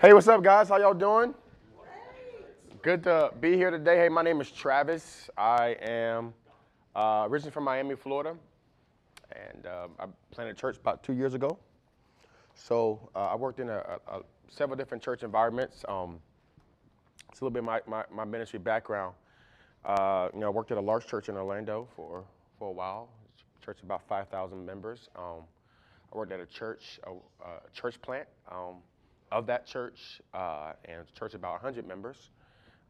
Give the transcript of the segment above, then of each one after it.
Hey, what's up, guys? How y'all doing? Good to be here today. Hey, my name is Travis. I am uh, originally from Miami, Florida, and uh, I planted a church about two years ago. So uh, I worked in a, a, a several different church environments. Um, it's a little bit my, my, my ministry background. Uh, you know, I worked at a large church in Orlando for, for a while. Church about 5,000 members. Um, I worked at a church, a, a church plant um, of that church, uh, and church about 100 members.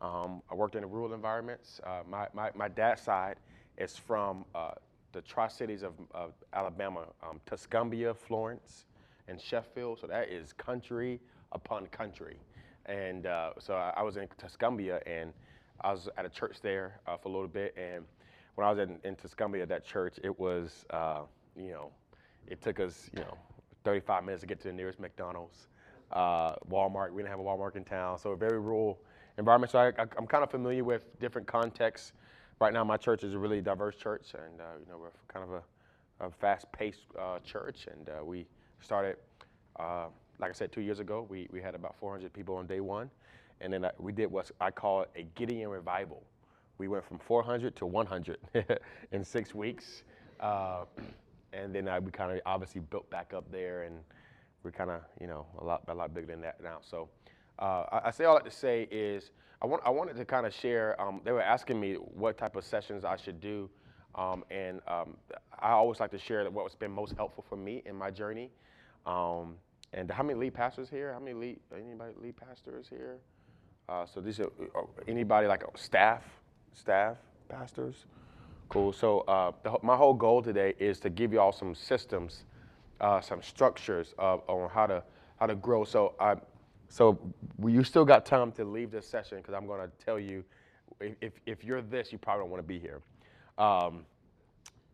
Um, I worked in the rural environments. Uh, my, my, my dad's side is from uh, the Tri Cities of, of Alabama, um, Tuscumbia, Florence, and Sheffield. So that is country upon country. And uh, so I, I was in Tuscumbia, and I was at a church there uh, for a little bit. And when I was in, in Tuscumbia at that church, it was, uh, you know, it took us, you know, 35 minutes to get to the nearest McDonald's, uh, Walmart. We didn't have a Walmart in town, so a very rural environment. So I, I'm kind of familiar with different contexts. Right now, my church is a really diverse church, and uh, you know, we're kind of a, a fast-paced uh, church, and uh, we started, uh, like I said, two years ago. We we had about 400 people on day one, and then we did what I call a Gideon revival. We went from 400 to 100 in six weeks. Uh, and then uh, we kind of obviously built back up there, and we're kind of you know a lot a lot bigger than that now. So uh, I, I, say all I that to say is I want I wanted to kind of share. Um, they were asking me what type of sessions I should do, um, and um, I always like to share what's been most helpful for me in my journey. Um, and how many lead pastors here? How many lead anybody lead pastors here? Uh, so these are uh, anybody like staff, staff pastors. Cool. So uh, the, my whole goal today is to give you all some systems, uh, some structures of, on how to how to grow. So I, so you still got time to leave this session because I'm going to tell you, if, if you're this, you probably don't want to be here. Um,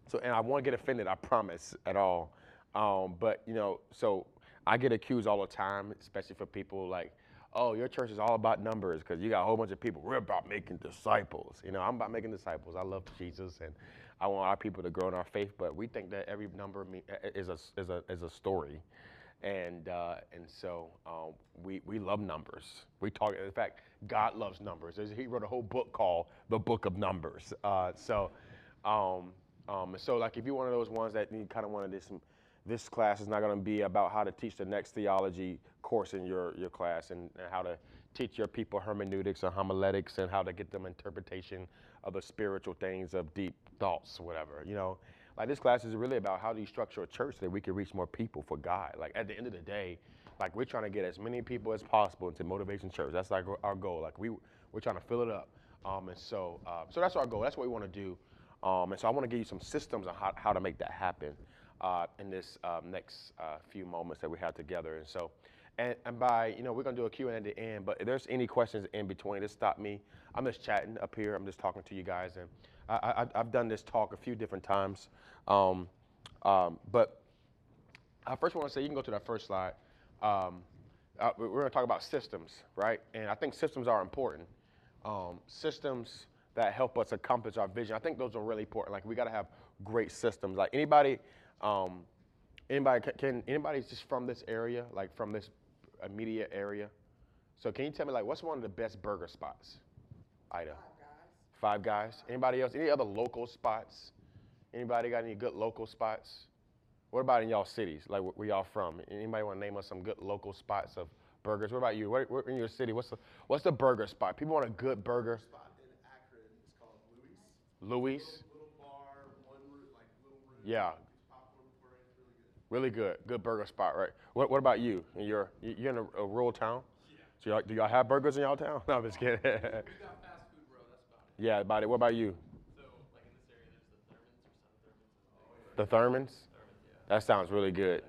so and I won't get offended, I promise at all. Um, but you know, so I get accused all the time, especially for people like oh, your church is all about numbers because you got a whole bunch of people. We're about making disciples. You know, I'm about making disciples. I love Jesus and I want our people to grow in our faith, but we think that every number is a, is a, is a story. And, uh, and so um, we, we love numbers. We talk, in fact, God loves numbers. He wrote a whole book called The Book of Numbers. Uh, so, um, um, so like if you're one of those ones that you kind of want to do some, this class is not going to be about how to teach the next theology course in your, your class and, and, how to teach your people hermeneutics and homiletics and how to get them interpretation of the spiritual things of deep thoughts, whatever. You know, like this class is really about how do you structure a church so that we can reach more people for God. Like at the end of the day, like we're trying to get as many people as possible into Motivation Church. That's like our goal. Like we we're trying to fill it up. Um, and so uh, so that's our goal. That's what we want to do. Um, and so I want to give you some systems on how, how to make that happen uh, in this um, next uh, few moments that we have together. And so, and, and by, you know, we're going to do a Q&A at the end, but if there's any questions in between, just stop me. I'm just chatting up here. I'm just talking to you guys. And I, have done this talk a few different times. Um, um, but I first want to say, you can go to that first slide. Um, uh, we're going to talk about systems, right? And I think systems are important. Um, systems that help us accomplish our vision. I think those are really important. Like we got to have great systems. Like anybody um, anybody can anybody just from this area, like from this immediate area? So can you tell me like what's one of the best burger spots? Ida. Five guys. Five guys. Anybody else? Any other local spots? Anybody got any good local spots? What about in y'all cities? Like where y'all from? Anybody want to name us some good local spots of burgers? What about you? Where, where in your city? What's the what's the burger spot? People want a good burger. Spot in Akron. It's called Louis. Louis. Little, little bar, one room, like little room. Yeah, Really good, good burger spot, right? What, what about you? You're you're in a, a rural town. Yeah. So y'all, do y'all have burgers in y'all town? No, I'm just kidding. we got fast food, bro. That's about it. Yeah, about it. What about you? So, like in this area, there's the Thurmans or Thurmans. The yeah. That sounds really good.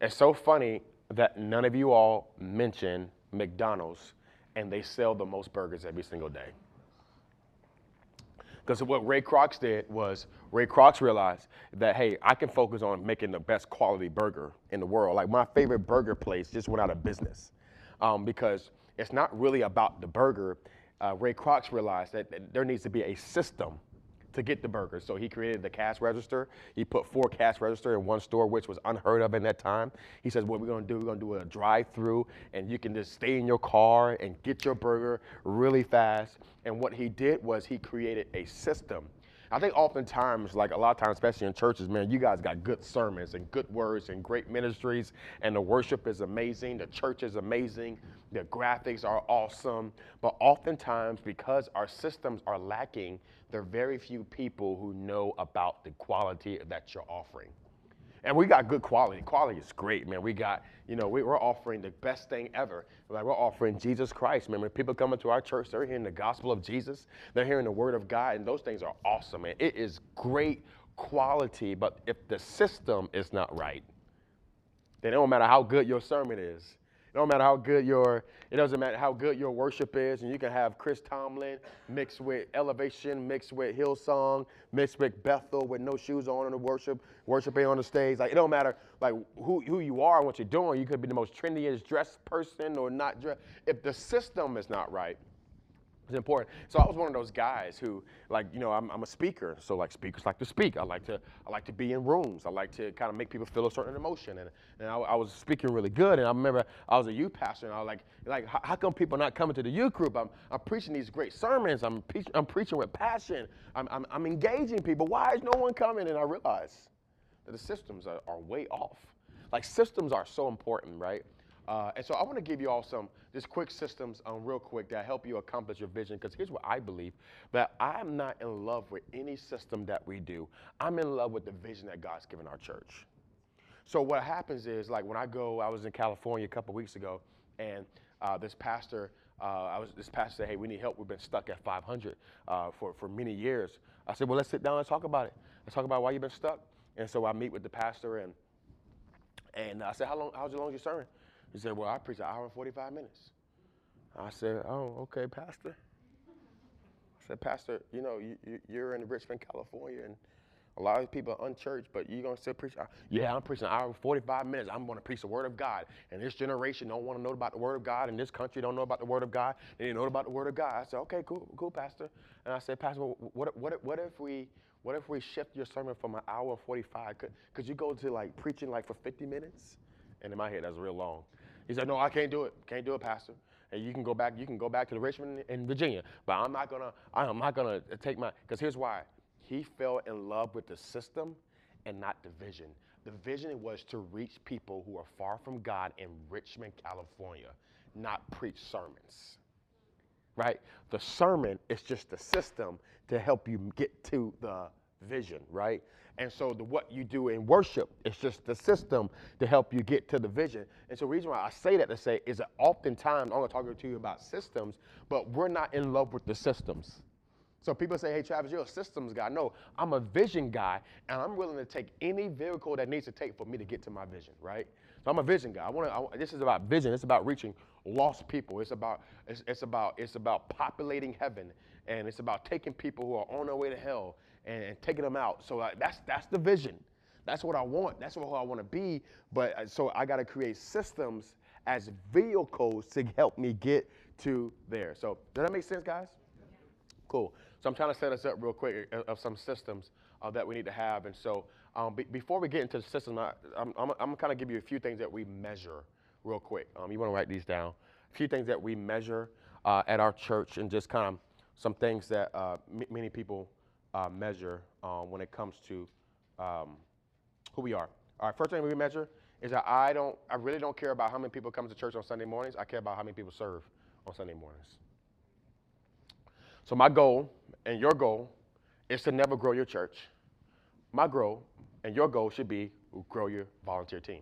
It's so funny that none of you all mention McDonald's, and they sell the most burgers every single day. Because what Ray Kroc did was Ray Kroc realized that, hey, I can focus on making the best quality burger in the world. Like my favorite burger place just went out of business um, because it's not really about the burger. Uh, Ray Kroc realized that, that there needs to be a system to get the burgers. So he created the cash register. He put four cash register in one store, which was unheard of in that time. He says, what we're gonna do, we're gonna do a drive-through and you can just stay in your car and get your burger really fast. And what he did was he created a system I think oftentimes, like a lot of times, especially in churches, man, you guys got good sermons and good words and great ministries, and the worship is amazing, the church is amazing, the graphics are awesome. But oftentimes, because our systems are lacking, there are very few people who know about the quality that you're offering. And we got good quality. Quality is great, man. We got, you know, we, are offering the best thing ever. Like we're offering Jesus Christ, man. When people come into our church, they're hearing the gospel of Jesus. They're hearing the word of God, and those things are awesome, man. It is great quality, but if the system is not right, then it don't matter how good your sermon is. It don't matter how good your, it doesn't matter how good your worship is, and you can have Chris Tomlin mixed with Elevation, mixed with Hillsong, mixed with Bethel with no shoes on in the worship, worshiping on the stage. Like it don't matter like who, who you are and what you're doing. You could be the most trendiest dressed person or not dressed. If the system is not right, it's important. So I was one of those guys who, like, you know, I'm, I'm, a speaker. So like speakers like to speak. I like to I like to be in rooms. I like to kind of make people feel a certain emotion. And, and I, I, was speaking really good. And I remember I was a youth pastor, and I was like, like, how, come people not coming to the youth group? I'm, I'm preaching these great sermons. I'm, pre- I'm preaching with passion. I'm, I'm, I'm engaging people. Why is no one coming? And I realized that the systems are, are way off. Like systems are so important, right? Uh, and so I want to give you all some just quick systems um, real quick that help you accomplish your vision. Because here's what I believe that I'm not in love with any system that we do. I'm in love with the vision that God's given our church. So what happens is like when I go, I was in California a couple weeks ago, and uh, this pastor, uh, I was this pastor said, "Hey, we need help. We've been stuck at 500 uh, for for many years." I said, "Well, let's sit down and talk about it. Let's talk about why you've been stuck." And so I meet with the pastor, and and I said, "How long? How's long your sermon?" He said, Well, I preach an hour and 45 minutes. I said, Oh, okay, Pastor. I said, Pastor, you know, you, you're in Richmond, California, and a lot of people are unchurched, but you're going to still preach? Uh, yeah, I'm preaching an hour and 45 minutes. I'm going to preach the Word of God. And this generation don't want to know about the Word of God, and this country don't know about the Word of God. They didn't know about the Word of God. I said, okay, cool, cool, Pastor. And I said, Pastor, what, what, what if we what if we shift your sermon from an hour and 45? Could, could you go to like preaching like for 50 minutes? And in my head, that's real long. He said, No, I can't do it. Can't do it, Pastor. And you can go back, you can go back to the Richmond in Virginia. But I'm not gonna, I'm not gonna take my because here's why. He fell in love with the system and not the vision. The vision was to reach people who are far from God in Richmond, California, not preach sermons. Right? The sermon is just the system to help you get to the vision, right? And so the, what you do in worship, it's just the system to help you get to the vision. And so the reason why I say that to say is that oftentimes I'm to talk to you about systems, but we're not in love with the systems. So people say, hey, Travis, you're a systems guy. No, I'm a vision guy, and I'm willing to take any vehicle that needs to take for me to get to my vision, right? So I'm a vision guy. I want to. This is about vision. It's about reaching lost people. It's about. It's, it's about. It's about populating heaven, and it's about taking people who are on their way to hell and, and taking them out. So that's that's the vision. That's what I want. That's what I want to be. But uh, so I got to create systems as vehicles to help me get to there. So does that make sense, guys? Cool. So I'm trying to set us up real quick uh, of some systems uh, that we need to have. And so um, be, before we get into the system, I, am I'm, I'm kind of give you a few things that we measure real quick. Um, you want to write these down. A few things that we measure uh, at our church and just kind of some things that uh, m- many people uh, measure um, when it comes to um, who we are. All right, first thing we measure is that I don't, I really don't care about how many people come to church on Sunday mornings. I care about how many people serve on Sunday mornings. So my goal and your goal is to never grow your church. My goal and your goal should be grow your volunteer team.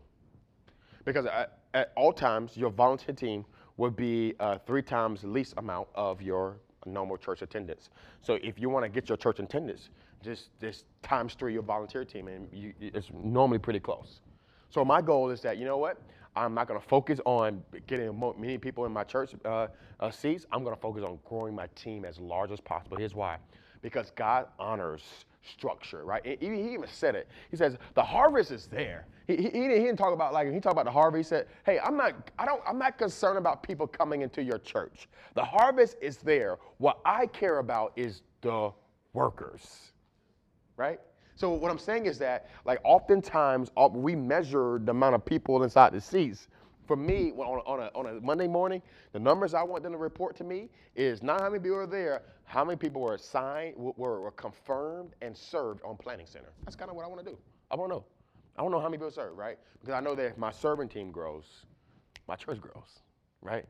Because at, at all times, your volunteer team would be uh, three times the least amount of your normal church attendance. So if you want to get your church attendance, just just times three your volunteer team, and you, it's normally pretty close. So my goal is that you know what, I'm not going to focus on getting many people in my church uh, uh, seats. I'm going to focus on growing my team as large as possible. Here's why: because God honors structure, right? He, he even said it. He says the harvest is there. He, he, he, didn't talk about like he talked about the harvest. He said, "Hey, I'm not. I don't. I'm not concerned about people coming into your church. The harvest is there. What I care about is the workers." right? So what I'm saying is that, like, oftentimes uh, we measure the amount of people inside the seats. For me, on a, on, a, on a Monday morning, the numbers I want them to report to me is not how many people are there, how many people were assigned, were, were confirmed, and served on Planning Center. That's kind of what I want to do. I want to know. I to know how many people serve, right? Because I know that if my serving team grows, my church grows, right?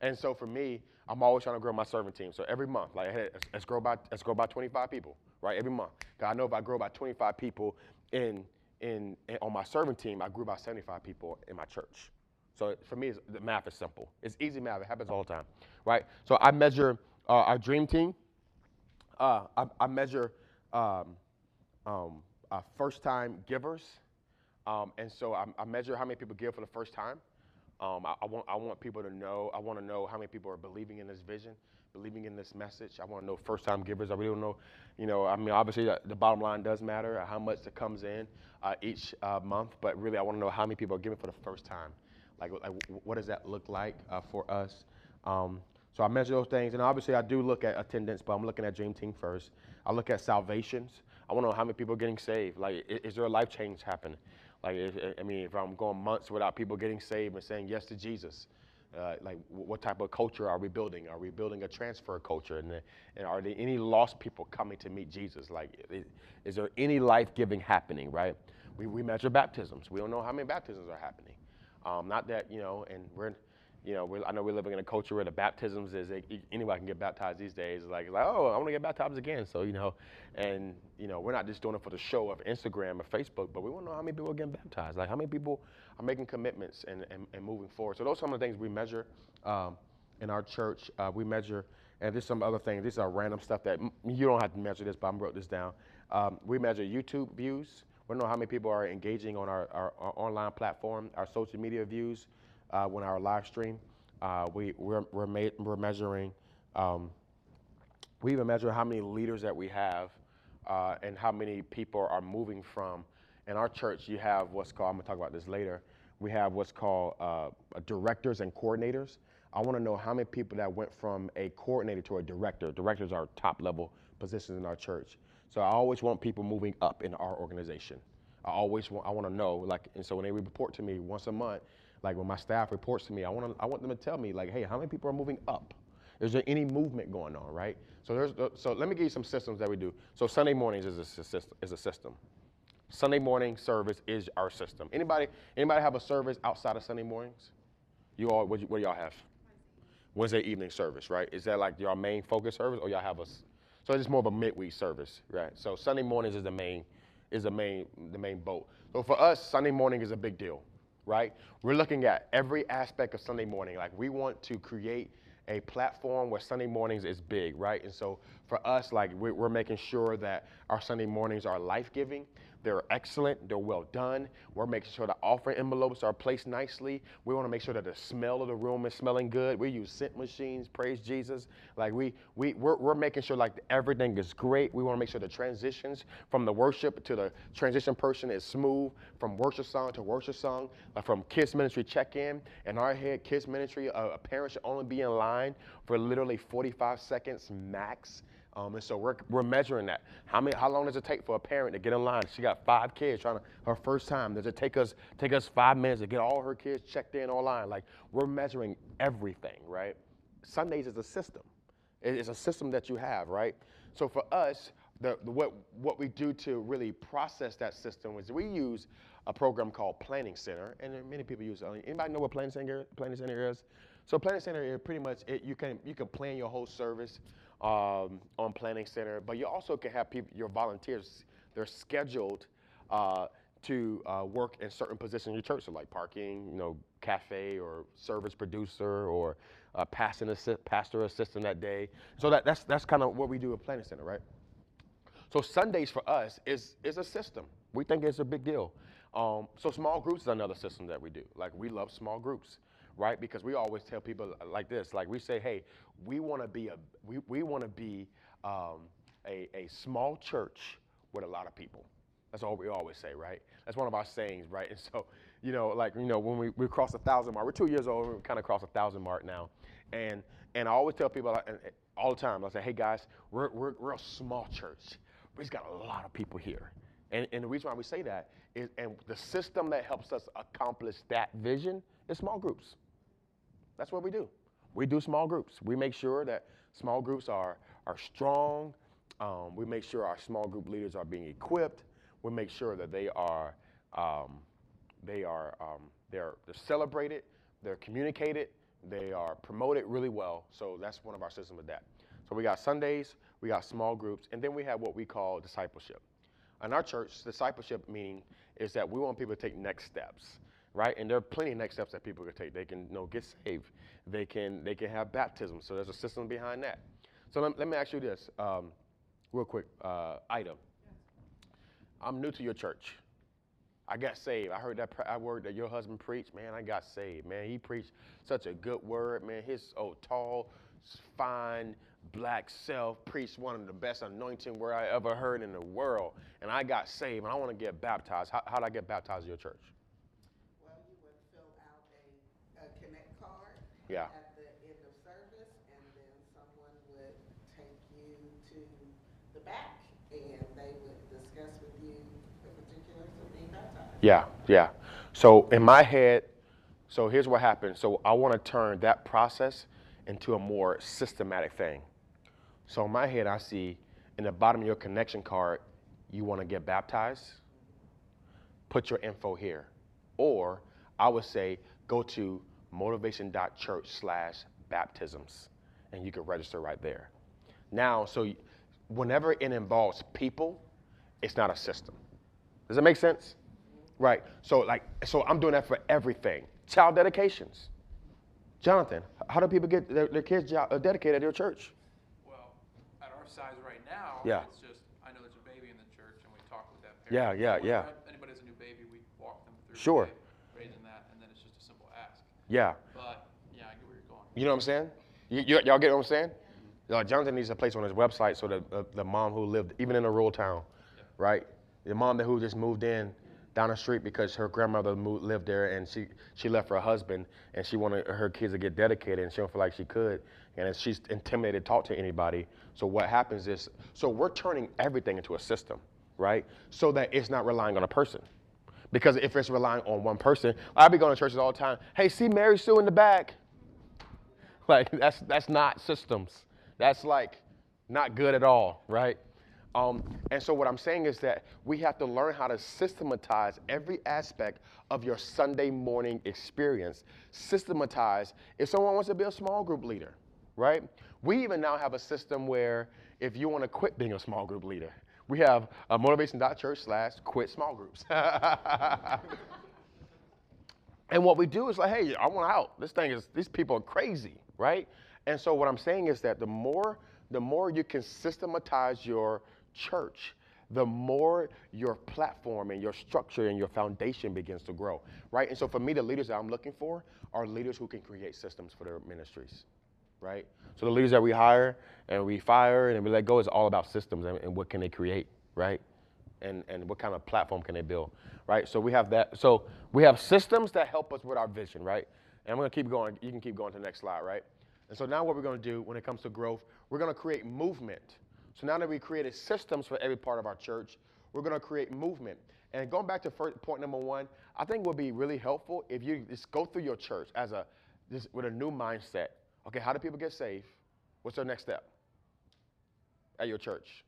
And so for me, I'm always trying to grow my serving team. So every month, like, hey, let's, let's grow by let's grow by 25 people, right? Every month. Cause I know if I grow by 25 people in, in, in on my serving team, I grew by 75 people in my church. So for me, the math is simple. It's easy math. It happens all the time, right? So I measure uh, our dream team. Uh, I, I, measure um, um, uh, first-time givers, um, and so I, I measure how many people give for the first time. Um, I, I, want, I want people to know, I want to know how many people are believing in this vision, believing in this message. I want to know first time givers. I really don't know, you know, I mean, obviously the, bottom line does matter, how much that comes in uh, each uh, month, but really I want to know how many people are giving for the first time. Like, like what does that look like uh, for us? Um, so I measure those things, and obviously I do look at attendance, but I'm looking at Dream Team first. I look at salvations. I want to know how many people are getting saved. Like, is, is there a life change happening? Like, if, I mean, if I'm going months without people getting saved and saying yes to Jesus, uh, like what type of culture are we building? Are we building a transfer culture? And, and are there any lost people coming to meet Jesus? Like, is, is there any life giving happening, right? We, we measure baptisms. We don't know how many baptisms are happening. Um, not that, you know, and we're, you know, I know we're living in a culture where the baptisms is anybody can get baptized these days. Like, like oh, I want to get baptized again. So, you know, and, you know, we're not just doing it for the show of Instagram or Facebook, but we want to know how many people are getting baptized. Like, how many people are making commitments and, and, and moving forward. So, those are some of the things we measure um, in our church. Uh, we measure, and there's some other things. These are random stuff that you don't have to measure this, but I wrote this down. Um, we measure YouTube views. We don't know how many people are engaging on our, our, our online platform, our social media views uh, when our live stream. Uh, we, we're, we're, ma- we're measuring, um, we even measure how many leaders that we have uh, and how many people are moving from. In our church, you have what's called, I'm going to talk about this later, we have what's called uh, directors and coordinators. I want to know how many people that went from a coordinator to a director. Directors are top level positions in our church. So I always want people moving up in our organization. I always want, I want to know, like, and so when they report to me once a month, like when my staff reports to me, I want to, I want them to tell me like, hey, how many people are moving up? Is there any movement going on, right? So there's, so let me give you some systems that we do. So Sunday mornings is a, system, is a system. Sunday morning service is our system. Anybody, anybody have a service outside of Sunday mornings? You all, what do y'all have? Wednesday evening service, right? Is that like your main focus service, or y'all have a? So it's more of a midweek service, right? So Sunday mornings is the main, is the main, the main boat. So for us, Sunday morning is a big deal right? We're looking at every aspect of Sunday morning. Like we want to create a platform where Sunday mornings is big, right? And so for us, like we're, making sure that our Sunday mornings are life giving. They're excellent. They're well done. We're making sure the offering envelopes are placed nicely. We want to make sure that the smell of the room is smelling good. We use scent machines. Praise Jesus. Like we we we're, we're making sure like everything is great. We want to make sure the transitions from the worship to the transition person is smooth. From worship song to worship song. Like from kids ministry check in. In our head, kids ministry, uh, a parent should only be in line for literally 45 seconds max. Um, and so we're, we're measuring that. How many? How long does it take for a parent to get in line? She got five kids trying to her first time. Does it take us take us five minutes to get all her kids checked in online? Like we're measuring everything, right? Sundays is a system. It's a system that you have, right? So for us, the, the, what what we do to really process that system is we use a program called Planning Center, and many people use it. Anybody know what Planning Center Planning Center is? So Planning Center is pretty much it, you can you can plan your whole service um, on Planning Center, but you also can have people, your volunteers, they're scheduled uh, to uh, work in certain positions in your church, so like parking, you know, cafe or service producer or uh, pastor, assist, pastor assistant that day. So that, that's, that's kind of what we do at Planning Center, right? So Sundays for us is, is a system. We think it's a big deal. Um, so small groups is another system that we do. Like we love small groups right? Because we always tell people like this, like we say, hey, we want to be a we, we want to be um, a, a small church with a lot of people. That's all we always say, right? That's one of our sayings, right? And so, you know, like you know, when we, we cross a thousand mark, we're two years old, we kind of cross a thousand mark now, and and I always tell people all the time, I say, hey guys, we're we're, we're a small church he's got a lot of people here. And, and the reason why we say that is, and the system that helps us accomplish that vision is small groups. That's what we do. We do small groups. We make sure that small groups are, are strong. Um, we make sure our small group leaders are being equipped. We make sure that they are, um, they are um, they're, they're celebrated, they're communicated, they are promoted really well. So that's one of our systems with that. So we got Sundays, we got small groups, and then we have what we call discipleship. In our church, discipleship meaning is that we want people to take next steps, right? And there are plenty of next steps that people can take. They can you know, get saved. They can they can have baptism. So there's a system behind that. So let, let me ask you this, um, real quick uh, item. I'm new to your church. I got saved. I heard that word that your husband preached. Man, I got saved. Man, he preached such a good word. Man, his oh tall, fine, black self preached one of the best anointing word I ever heard in the world. And I got saved and I want to get baptized. How, how I get baptized in your church? Well, you would fill out a, a connect card. Yeah. At the end of service, and then someone would take you to the back, and they would discuss with you the particulars of being baptized. Yeah, yeah. So in my head, so here's what happened. So I want to turn that process into a more systematic thing. So in my head, I see in the bottom of your connection card, you want to get baptized, put your info here. Or I would say go to motivation.church slash baptisms and you can register right there. Now, so whenever it involves people, it's not a system. Does that make sense? Right. So like, so I'm doing that for everything. Child dedications. Jonathan, how do people get their, their kids uh, dedicated at your church? Well, at our size right now, Yeah. it's just, I know there's a baby in the church and we talk with that Yeah, parent. yeah, yeah. whenever Anybody has a new baby, we walk them through. Sure. day, Raising that, and then it's just a simple ask. Yeah. But, yeah, I get where you're going. You know what I'm saying? You, you, y'all get what I'm saying? Uh, Jonathan needs a place on his website so that uh, the mom who lived even in a rural town, right? The mom that who just moved in down the street because her grandmother moved, lived there and she, she left her husband and she wanted her kids to get dedicated and she don't feel like she could and she's intimidated to talk to anybody. So what happens is, so we're turning everything into a system, right? So that it's not relying on a person. Because if it's relying on one person, I be going to churches all the time. Hey, see Mary Sue in the back. Like that's that's not systems. That's like not good at all, right? Um, and so what I'm saying is that we have to learn how to systematize every aspect of your Sunday morning experience. Systematize. If someone wants to be a small group leader, right? We even now have a system where if you want to quit being a small group leader, we have a motivation.church slash quit small groups. And what we do is like, hey, I want out. This thing is, these people are crazy, right? And so what I'm saying is that the more, the more you can systematize your church, the more your platform and your structure and your foundation begins to grow, right? And so for me, the leaders that I'm looking for are leaders who can create systems for their ministries, right? So the leaders that we hire and we fire and we let go is all about systems and, and what can they create, right? and, and what kind of platform can they build, right? So we have that. So we have systems that help us with our vision, right? And I'm gonna keep going. You can keep going to the next slide, right? And so now what we're gonna do when it comes to growth, we're gonna create movement. So now that we created systems for every part of our church, we're gonna create movement. And going back to first, point number one, I think would be really helpful if you just go through your church as a just with a new mindset. Okay, how do people get saved? What's their next step at your church?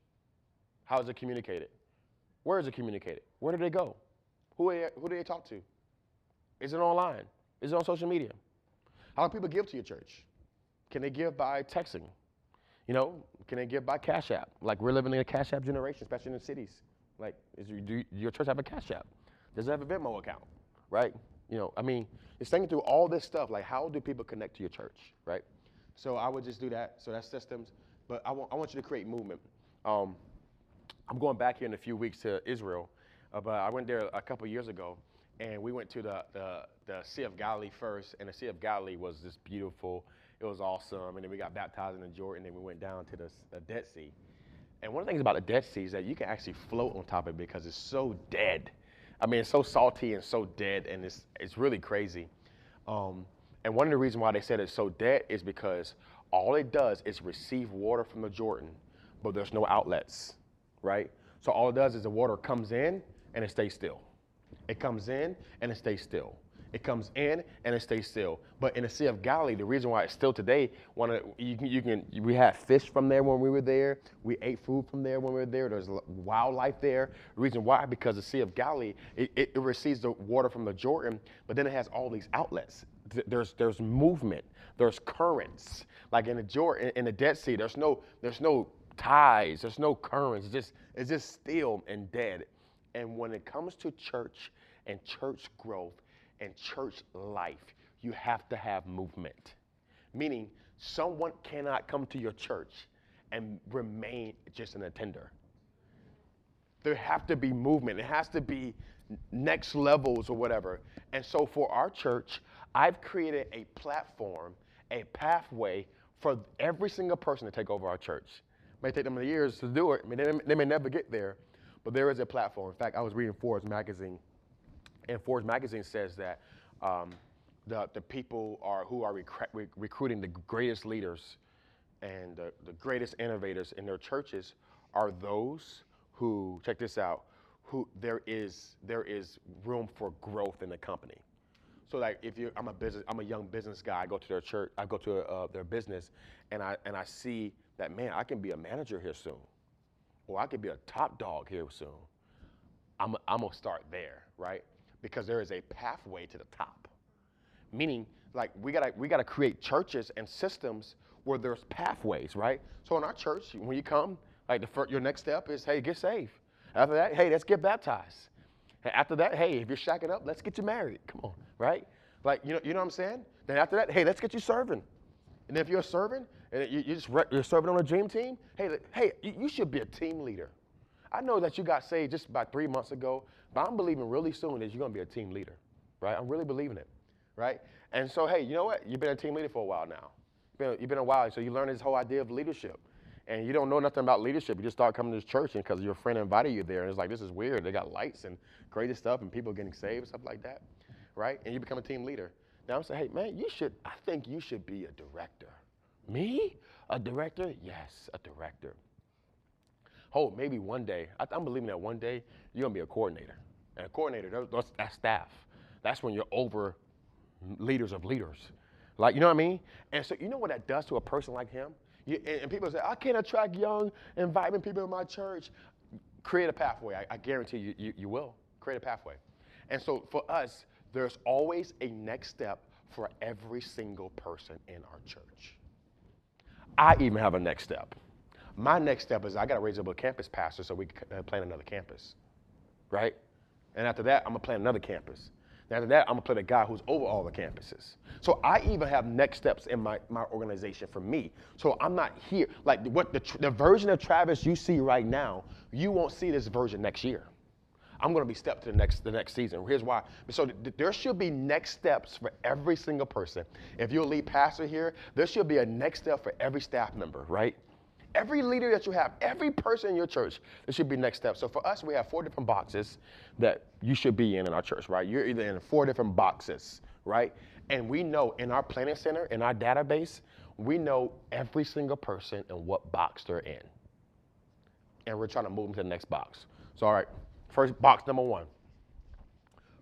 How is it communicated? Where is it communicated? Where do they go? Who, who do they talk to? Is it online? Is it on social media? How do people give to your church? Can they give by texting? You know, can they give by Cash App? Like we're living in a Cash App generation, especially in the cities. Like, is do your church have a Cash App? Does it have a Venmo account? Right? You know, I mean, it's thinking through all this stuff. Like, how do people connect to your church? Right? So I would just do that. So that's systems. But I want, I want you to create movement. Um, I'm going back here in a few weeks to Israel, uh, but I went there a couple years ago, and we went to the, the, the Sea of Galilee first, and the Sea of Galilee was just beautiful. It was awesome, and then we got baptized in the Jordan, and we went down to the, the Dead Sea. And one of the things about the Dead Sea is that you can actually float on top of it because it's so dead. I mean, it's so salty and so dead, and it's, it's really crazy. Um, and one of the reasons why they said it's so dead is because all it does is receive water from the Jordan, but there's no outlets right? So all it does is the water comes in and it stays still. It comes in and it stays still. It comes in and it stays still. But in the Sea of Galilee, the reason why it's still today, one you can, you can we had fish from there when we were there. We ate food from there when we were there. There's wildlife there. The reason why, because the Sea of Galilee, it, it, it receives the water from the Jordan, but then it has all these outlets. There's there's movement. There's currents. Like in the Jordan, in the Dead Sea, there's no there's no tides. There's no currents. It's just it's just still and dead. And when it comes to church and church growth and church life, you have to have movement. Meaning, someone cannot come to your church and remain just an attender. There have to be movement. It has to be next levels or whatever. And so for our church, I've created a platform, a pathway for every single person to take over our church. It may take them years to do it. I mean, they, may never get there, but there is a platform. In fact, I was reading Forbes magazine, and Forbes magazine says that um, the, the people are who are rec- recruiting the greatest leaders and the, the greatest innovators in their churches are those who check this out who there is there is room for growth in the company so like if you i'm a business i'm a young business guy i go to their church i go to uh, their business and i and i see that man i can be a manager here soon or I could be a top dog here soon. I'm, I'm gonna start there, right? Because there is a pathway to the top. Meaning, like we gotta we gotta create churches and systems where there's pathways, right? So in our church, when you come, like the first, your next step is, hey, get saved. After that, hey, let's get baptized. After that, hey, if you're shacking up, let's get you married. Come on, right? Like you know, you know what I'm saying? Then after that, hey, let's get you serving. And if you're serving, and you, you just you're serving on a dream team, hey, hey, you should be a team leader. I know that you got saved just about three months ago, but I'm believing really soon that you're gonna be a team leader, right? I'm really believing it, right? And so, hey, you know what? You've been a team leader for a while now. You've been, you've been a while, so you learn this whole idea of leadership. And you don't know nothing about leadership. You just start coming to this church because your friend invited you there, and it's like, this is weird. They got lights and crazy stuff, and people getting saved, stuff like that, right? And you become a team leader. Now I'm saying, hey, man, you should, I think you should be a director. Me? A director? Yes, a director. Oh, maybe one day. I, am believing that one day you're gonna be a coordinator. And a coordinator, that's, that's staff. That's when you're over leaders of leaders. Like, you know what I mean? And so, you know what that does to a person like him? You, and, and, people say, I can't attract young, and vibrant people in my church. Create a pathway. I, I guarantee you, you, you will. Create a pathway. And so, for us, there's always a next step for every single person in our church. I even have a next step. My next step is I got to raise up a campus pastor so we can uh, plan another campus, right? And after that, I'm gonna plan another campus. And after that, I'm gonna play a guy who's over all the campuses. So I even have next steps in my, my organization for me. So I'm not here like what the, the version of Travis you see right now. You won't see this version next year. I'm going to be step to the next the next season. Here's why. So th- there should be next steps for every single person. If you're a lead pastor here, there should be a next step for every staff member, right? Every leader that you have, every person in your church, there should be next steps. So for us, we have four different boxes that you should be in in our church, right? You're either in four different boxes, right? And we know in our planning center, in our database, we know every single person and what box they're in. And we're trying to move them to the next box. So, all right, First box number one.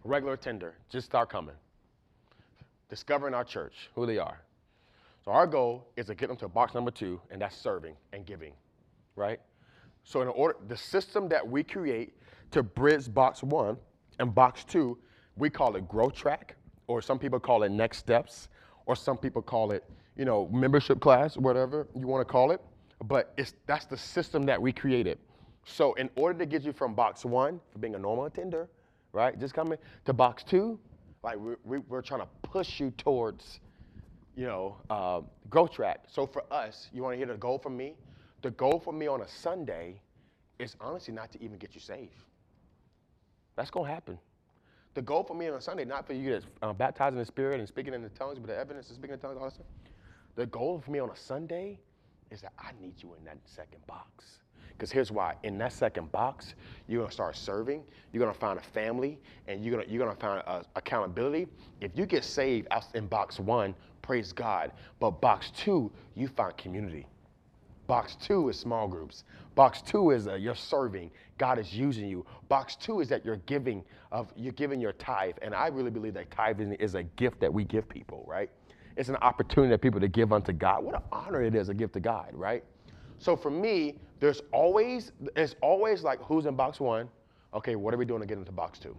Regular attender, just start coming. Discovering our church, who they are. So our goal is to get them to box number two, and that's serving and giving, right? So in order, the system that we create to bridge box one and box two, we call it growth track, or some people call it next steps, or some people call it, you know, membership class, whatever you want to call it. But it's that's the system that we created. So in order to get you from box one, for being a normal attender, right, just coming to box two, like we're, we're trying to push you towards, you know, uh, growth track. So for us, you want to hear the goal from me? The goal for me on a Sunday is honestly not to even get you saved. That's going to happen. The goal for me on a Sunday, not for you to uh, baptize in the Spirit and speaking in the tongues, but the evidence of speaking in tongues, all that stuff. The goal for me on a Sunday is that I need you in that second box. Because here's why. In that second box, you're gonna start serving. You're gonna find a family, and you're gonna you're gonna find uh, accountability. If you get saved out in box one, praise God. But box two, you find community. Box two is small groups. Box two is uh, you're serving. God is using you. Box two is that you're giving of you're giving your tithe, and I really believe that tithing is a gift that we give people, right? It's an opportunity for people to give unto God. What an honor it is to give to God, right? So for me, there's always it's always like who's in box one. Okay, what are we doing to get into box two?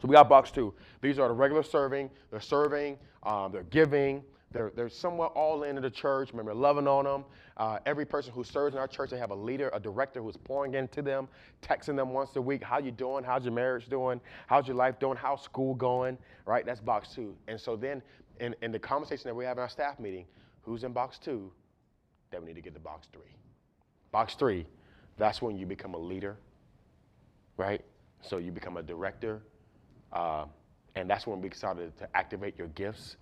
So we got box two. These are the regular serving. They're serving. Um, they're giving. They're, they're somewhat all into the church. Remember, loving on them. Uh, every person who serves in our church, they have a leader, a director who's pouring into them, texting them once a week. How you doing? How's your marriage doing? How's your life doing? How's school going? Right? That's box two. And so then in, in the conversation that we have in our staff meeting, who's in box two? Then we need to get to box three. Box three, that's when you become a leader, right? So you become a director, uh, and that's when we started to activate your gifts.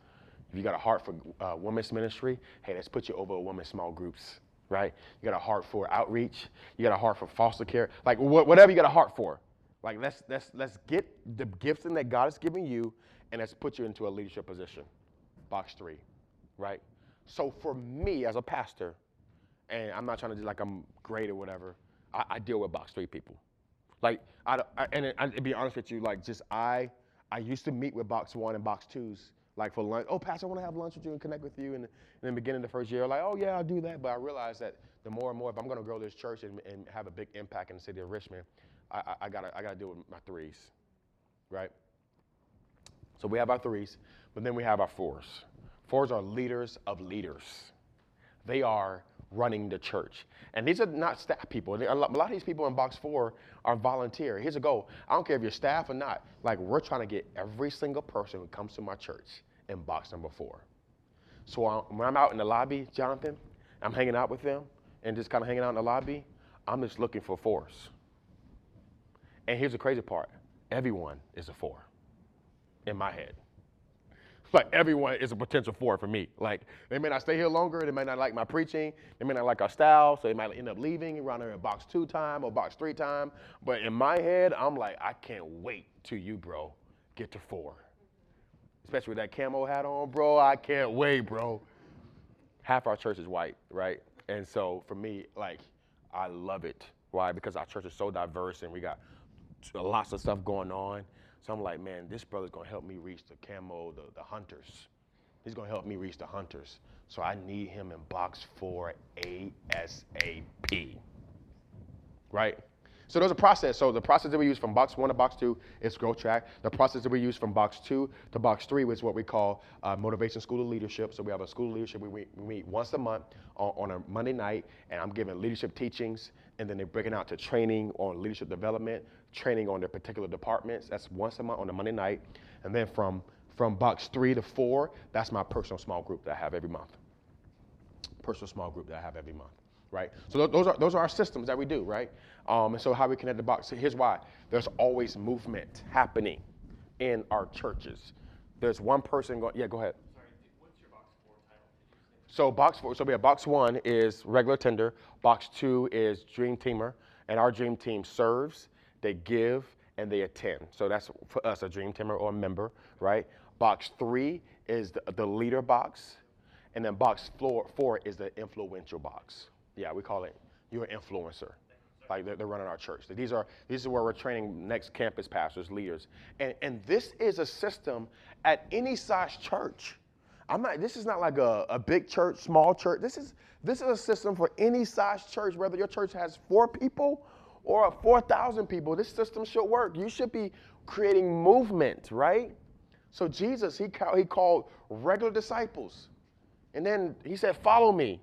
If you got a heart for uh, women's ministry, hey, let's put you over a women's small groups, right? You got a heart for outreach. You got a heart for foster care. Like wh- whatever you got a heart for. Like let's let's let's get the gifting that God has given you, and let's put you into a leadership position. Box three, right? So for me as a pastor, and I'm not trying to do like I'm great or whatever, I, I deal with box three people. Like, I, I and it, I, to be honest with you, like just I, I used to meet with box one and box twos, like for lunch. Oh, pastor, I want to have lunch with you and connect with you. And, in the beginning the first year, like, oh yeah, I'll do that. But I realized that the more and more, if I'm going to grow this church and, and have a big impact in the city of Richmond, I, I, I gotta, I gotta deal with my threes, right? So we have our threes, but then we have our fours. Fours are leaders of leaders. They are running the church. And these are not staff people. A lot of these people in box four are volunteer. Here's a goal. I don't care if you're staff or not. Like we're trying to get every single person who comes to my church in box number four. So uh, when I'm out in the lobby, Jonathan, I'm hanging out with them and just kind of hanging out in the lobby. I'm just looking for fours. And here's the crazy part: everyone is a four in my head like everyone is a potential four for me. Like they may not stay here longer, they may not like my preaching, they may not like our style, so they might end up leaving around there in box two time or box three time. But in my head, I'm like, I can't wait till you, bro, get to four. Especially with that camo hat on, bro. I can't wait, bro. Half our church is white, right? And so for me, like, I love it. Why? Because our church is so diverse and we got lots of stuff going on. So I'm like, man, this brother's gonna help me reach the camo, the, the hunters. He's gonna help me reach the hunters. So I need him in box four ASAP. Right? So there's a process. So the process that we use from box one to box two is growth track. The process that we use from box two to box three is what we call uh, motivation school of leadership. So we have a school of leadership. We, we, we meet once a month on, on, a Monday night, and I'm giving leadership teachings, and then they're breaking out to training on leadership development, training on their particular departments. That's once a month on a Monday night. And then from, from box three to four, that's my personal small group that I have every month. Personal small group that I have every month, right? So those are, those are our systems that we do, right? Um, and so how we connect the box, here's why. There's always movement happening in our churches. There's one person going, yeah, go ahead. So box four, so we have box one is regular tender, box two is dream teamer, and our dream team serves, they give, and they attend. So that's for us a dream teamer or a member, right? Box three is the, the leader box, and then box four, four is the influential box. Yeah, we call it you're an influencer. Like they're, they're running our church. These are these are where we're training next campus pastors, leaders, and and this is a system at any size church. I'm not. This is not like a, a big church, small church. This is this is a system for any size church, whether your church has four people or 4,000 people. This system should work. You should be creating movement, right? So Jesus, he he called regular disciples, and then he said, "Follow me."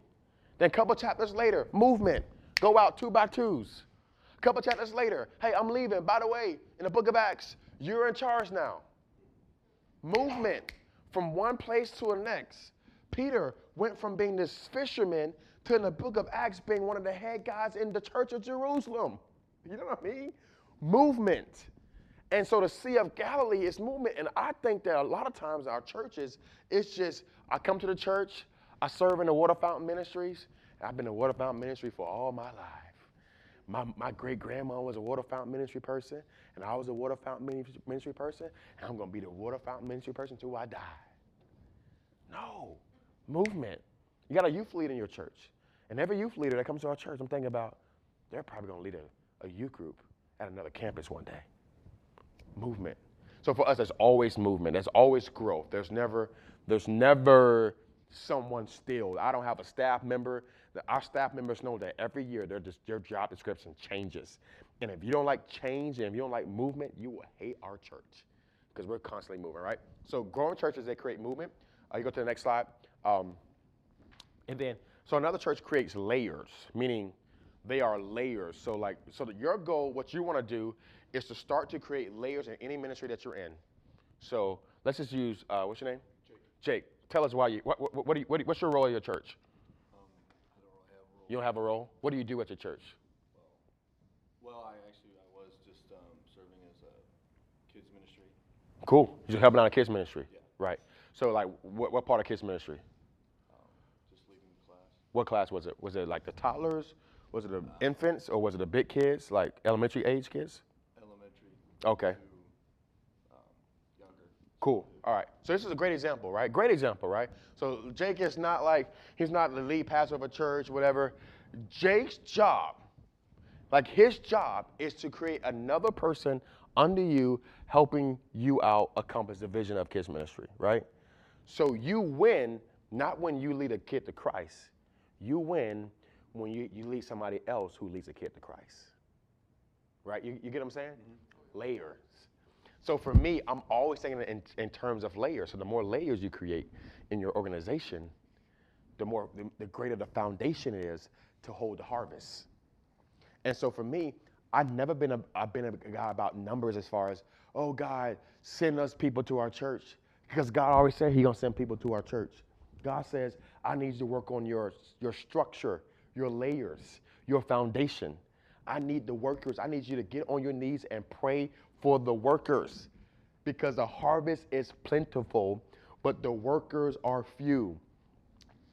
Then a couple chapters later, movement. Go out two by twos. A couple chapters later, hey, I'm leaving. By the way, in the book of Acts, you're in charge now. Movement from one place to the next. Peter went from being this fisherman to in the book of Acts being one of the head guys in the church of Jerusalem. You know what I mean? Movement. And so the Sea of Galilee is movement. And I think that a lot of times our churches, it's just, I come to the church, I serve in the water fountain ministries. I've been in water fountain ministry for all my life. My, my great grandma was a water fountain ministry person, and I was a water fountain ministry person, and I'm going to be the water fountain ministry person until I die. No, movement. You got a youth leader in your church, And every youth leader that comes to our church, I'm thinking about, they're probably going to lead a, a youth group at another campus one day. Movement. So for us, there's always movement. There's always growth. There's never, there's never someone still. I don't have a staff member. Our staff members know that every year their, their job description changes. And if you don't like change and if you don't like movement, you will hate our church because we're constantly moving, right? So growing churches, they create movement. Uh, you go to the next slide. Um, and then, so another church creates layers, meaning they are layers. So like, so that your goal, what you want to do is to start to create layers in any ministry that you're in. So let's just use, uh, what's your name? Jake. Jake, tell us why you, what, what, what, do you, what do you, what's your role in your church? Um, I don't really have a role. You don't have a role? What do you do at your church? Well, I actually I was just um, serving as a kids ministry. Cool. You're helping out a kids ministry? Yeah. Right. So like, what, what part of kids ministry? Um, just leading the class. What class was it? Was it like the toddlers? Was it the infants or was it the big kids, like elementary age kids? Elementary Okay. to um, younger. Cool. All right. So this is a great example, right? Great example, right? So Jake is not like he's not the lead pastor of a church, whatever. Jake's job, like his job, is to create another person under you, helping you out accomplish the vision of kids ministry, right? So you win not when you lead a kid to Christ. You win when you, you lead somebody else who leads a kid to Christ. Right? You, you get what I'm saying? Mm-hmm. Layers. So for me, I'm always thinking in, in terms of layers. So the more layers you create in your organization, the more the, the greater the foundation is to hold the harvest. And so for me, I've never been a I've been a guy about numbers as far as, oh God, send us people to our church. Because God always said He gonna send people to our church. God says, I need you to work on your your structure, your layers, your foundation. I need the workers. I need you to get on your knees and pray for the workers. Because the harvest is plentiful, but the workers are few.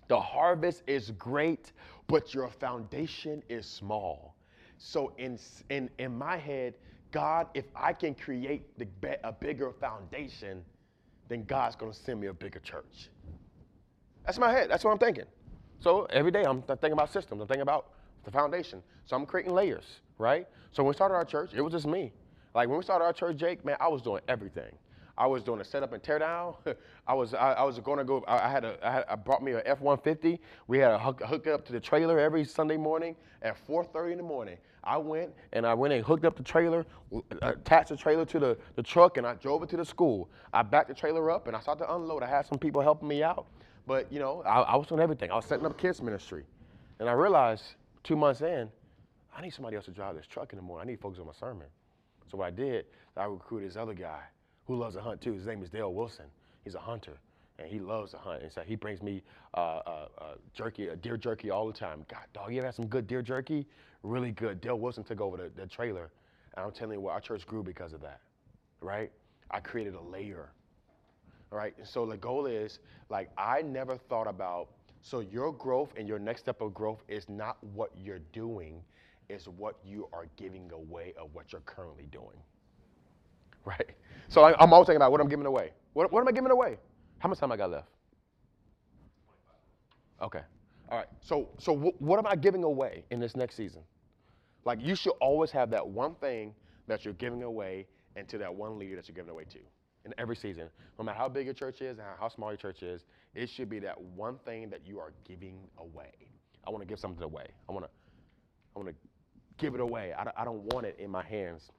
The harvest is great, but your foundation is small. So in in in my head, God, if I can create the, a bigger foundation, then God's going to send me a bigger church. That's my head. That's what I'm thinking. So every day I'm thinking about systems. I'm thinking about the foundation. So I'm creating layers, right? So when we started our church, it was just me. Like when we started our church, Jake, man, I was doing everything. I was doing a setup and tear down. I was I, I was going to go. I, I had a I, had, I brought me a F-150. We had a hook, hook it up to the trailer every Sunday morning at 4:30 in the morning. I went and I went and hooked up the trailer, attached the trailer to the, the truck, and I drove it to the school. I backed the trailer up and I started to unload. I had some people helping me out, but you know I, I was doing everything. I was setting up kids ministry, and I realized two months in, I need somebody else to drive this truck in the morning. I need to focus on my sermon. So what I did, I recruited this other guy who loves to hunt too. His name is Dale Wilson. He's a hunter, and he loves to hunt. And so he brings me uh, uh, uh, jerky, uh, deer jerky all the time. God, dog, you ever had some good deer jerky? Really good. Dale Wilson took over the, the trailer, and I'm telling you what, our church grew because of that, right? I created a layer, right? So the goal is, like, I never thought about, so your growth and your next step of growth is not what you're doing, is what you are giving away of what you're currently doing right? So I, am always thinking about what I'm giving away. What, what am I giving away? How much time I got left? Okay. All right. So so wh- what am I giving away in this next season? Like you should always have that one thing that you're giving away and to that one leader that you're giving away to in every season. No matter how big your church is and how small your church is, it should be that one thing that you are giving away. I want to give something away. I want to I want to give it away. I I don't want it in my hands.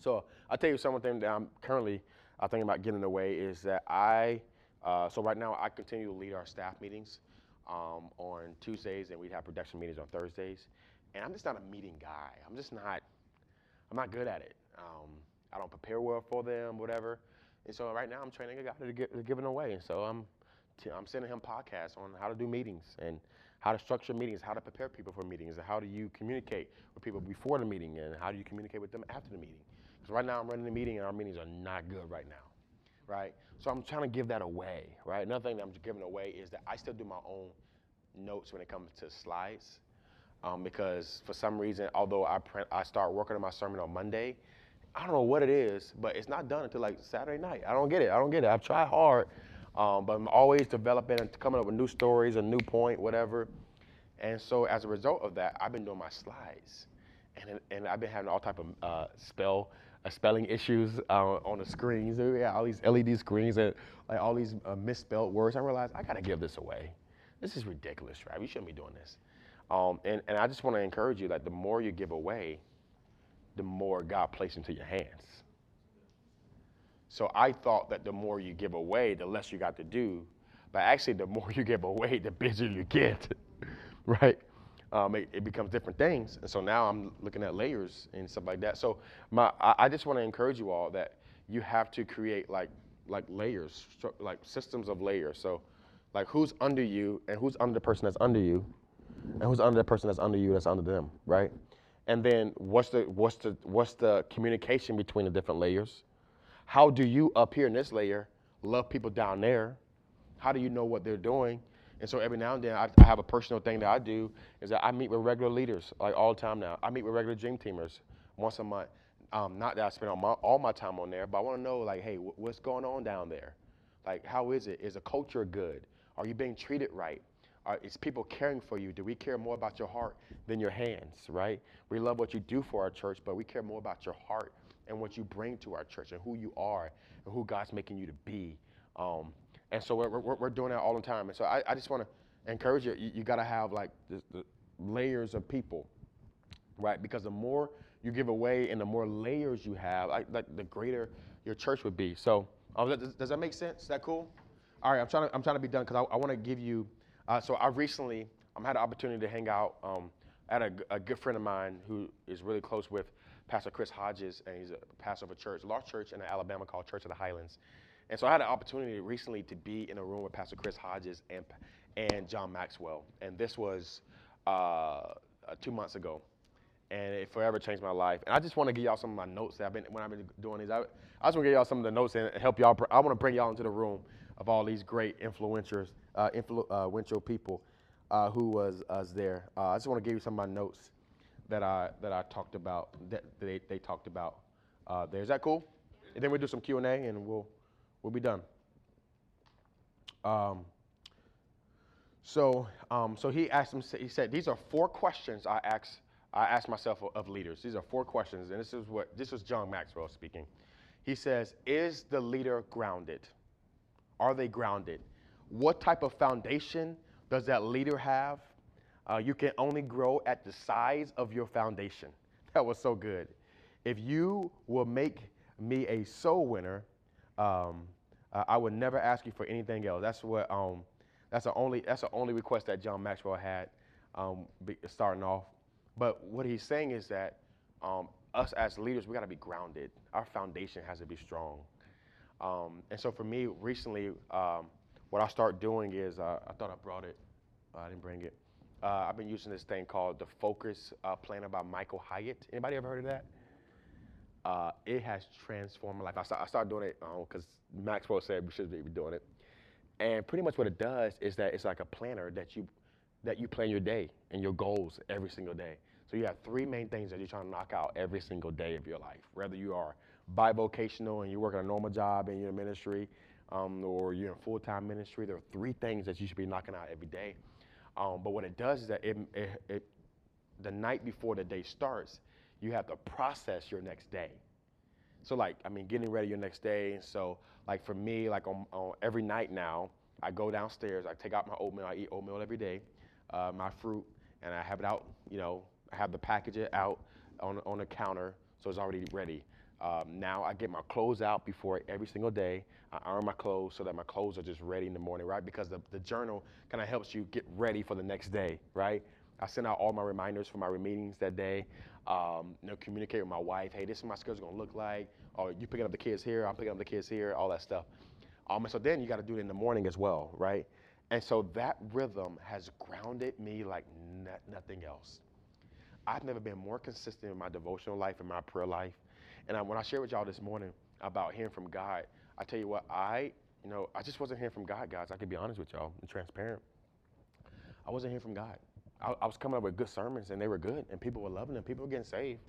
So I'll tell you something that I'm currently uh, thinking about getting away is that I, uh, so right now I continue to lead our staff meetings um, on Tuesdays and we'd have production meetings on Thursdays. And I'm just not a meeting guy. I'm just not, I'm not good at it. Um, I don't prepare well for them, whatever. And so right now I'm training a guy to, get, to give it away. And so I'm, t- I'm sending him podcasts on how to do meetings and how to structure meetings, how to prepare people for meetings, and how do you communicate with people before the meeting, and how do you communicate with them after the meeting. Because right now I'm running the meeting, and our meetings are not good right now, right? So I'm trying to give that away, right? Another thing that I'm giving away is that I still do my own notes when it comes to slides, um, because for some reason, although I print, I start working on my sermon on Monday, I don't know what it is, but it's not done until like Saturday night. I don't get it. I don't get it. I've tried hard, um, but I'm always developing and coming up with new stories, a new point, whatever. And so as a result of that, I've been doing my slides, and and I've been having all type of uh, spell uh, spelling issues uh, on the screens. All these LED screens and like all these uh, misspelled words. I realized I gotta give this away. This is ridiculous, right? We shouldn't be doing this. Um, and and I just want to encourage you that the more you give away, the more God places into your hands. So I thought that the more you give away, the less you got to do. But actually, the more you give away, the busier you get, right? Um, it, it, becomes different things. And so now I'm looking at layers and stuff like that. So my, I, I just want to encourage you all that you have to create like, like layers, like systems of layers. So like who's under you and who's under the person that's under you and who's under the person that's under you that's under them, right? And then what's the, what's the, what's the communication between the different layers? How do you up here in this layer love people down there? How do you know what they're doing? And so every now and then, I, I, have a personal thing that I do is that I meet with regular leaders, like all the time now. I meet with regular dream teamers once a month. Um, not that I spend all my, all my time on there, but I want to know, like, hey, what's going on down there? Like, how is it? Is the culture good? Are you being treated right? Are, is people caring for you? Do we care more about your heart than your hands, right? We love what you do for our church, but we care more about your heart and what you bring to our church and who you are and who God's making you to be. Um, and so we're, we're, we're, doing that all the time. And so I, I just want to encourage you, you, you got to have like the, the, layers of people, right? Because the more you give away and the more layers you have, like, like the greater your church would be. So um, does, does, that make sense? Is that cool? All right, I'm trying to, I'm trying to be done because I, I want to give you, uh, so I recently, I'm had an opportunity to hang out um, at a, a good friend of mine who is really close with Pastor Chris Hodges, and he's a pastor of a church, a large church in Alabama called Church of the Highlands. And so I had an opportunity recently to be in a room with Pastor Chris Hodges and, and John Maxwell. And this was uh, uh, two months ago. And it forever changed my life. And I just want to give y'all some of my notes that I've been, when I've been doing these. I, I just want to give y'all some of the notes and help y'all. I want to bring y'all into the room of all these great influencers, influential people uh, who was, was there. Uh, I just want to give you some of my notes that I, that I talked about, that they, they talked about uh, there. Is that cool? And then we'll do some Q&A and we'll, we'll be done. Um, so, um, so he asked him. He said, "These are four questions I ask. I ask myself of leaders. These are four questions, and this is what this was John Maxwell speaking. He says, "Is the leader grounded? Are they grounded? What type of foundation does that leader have? Uh, you can only grow at the size of your foundation. That was so good. If you will make me a soul winner, um, uh, I would never ask you for anything else. That's what. Um, that's the only. That's the only request that John Maxwell had um, starting off. But what he's saying is that um, us as leaders, we got to be grounded. Our foundation has to be strong. Um, and so for me, recently, um, what I start doing is uh, I thought I brought it. I didn't bring it. Uh, I've been using this thing called the Focus uh, Planner by Michael Hyatt. Anybody ever heard of that? Uh, it has transformed my life. I, I started doing it because um, Maxwell said we should be doing it. And pretty much what it does is that it's like a planner that you that you plan your day and your goals every single day. So you have three main things that you're trying to knock out every single day of your life. Whether you are bivocational and you work in a normal job in your ministry, um, or you're in full-time ministry, there are three things that you should be knocking out every day. Um, but what it does is that it, it, it, the night before the day starts, you have to process your next day. So like, I mean, getting ready your next day. So like for me, like on, on every night now, I go downstairs, I take out my oatmeal, I eat oatmeal every day, uh, my fruit, and I have it out, you know, I have the package out on, on the counter, so it's already ready. Um, now I get my clothes out before every single day. I iron my clothes so that my clothes are just ready in the morning, right? Because the, the journal kind of helps you get ready for the next day, right? I send out all my reminders for my meetings that day. Um, you know, communicate with my wife. Hey, this is my schedule gonna look like. Or you picking up the kids here. I'm picking up the kids here. All that stuff. Um, and so then you got to do it in the morning as well, right? And so that rhythm has grounded me like nothing else. I've never been more consistent in my devotional life and my prayer life. And I, when I shared with y'all this morning about hearing from God, I tell you what, I, you know, I just wasn't hearing from God, guys. I can be honest with y'all and transparent. I wasn't hearing from God. I, I, was coming up with good sermons and they were good and people were loving them, people were getting saved.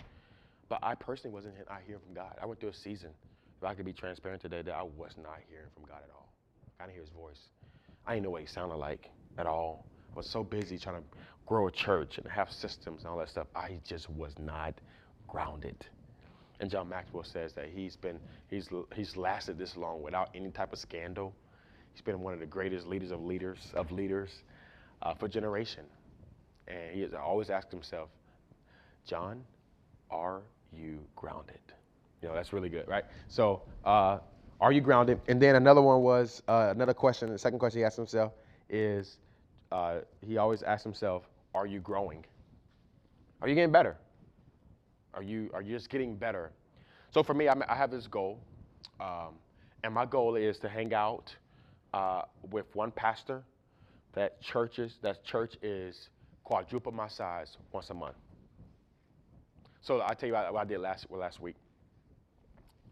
But I personally wasn't not hearing from God. I went through a season, if I could be transparent today, that I was not hearing from God at all. I didn't hear his voice. I didn't know what he sounded like at all. I was so busy trying to grow a church and have systems and all that stuff. I just was not grounded. And John Maxwell says that he's been he's he's lasted this long without any type of scandal. He's been one of the greatest leaders of leaders of leaders uh, for generation. And he has always asked himself, John, are you grounded? You know, that's really good, right? So, uh, are you grounded? And then another one was uh, another question. The second question he asked himself is uh, he always asked himself, Are you growing? Are you getting better? Are you, are you just getting better? So, for me, I'm, i have this goal. Um, and my goal is to hang out uh, with one pastor that churches that church is quadruple my size once a month. So I tell you what, I did last well, last week,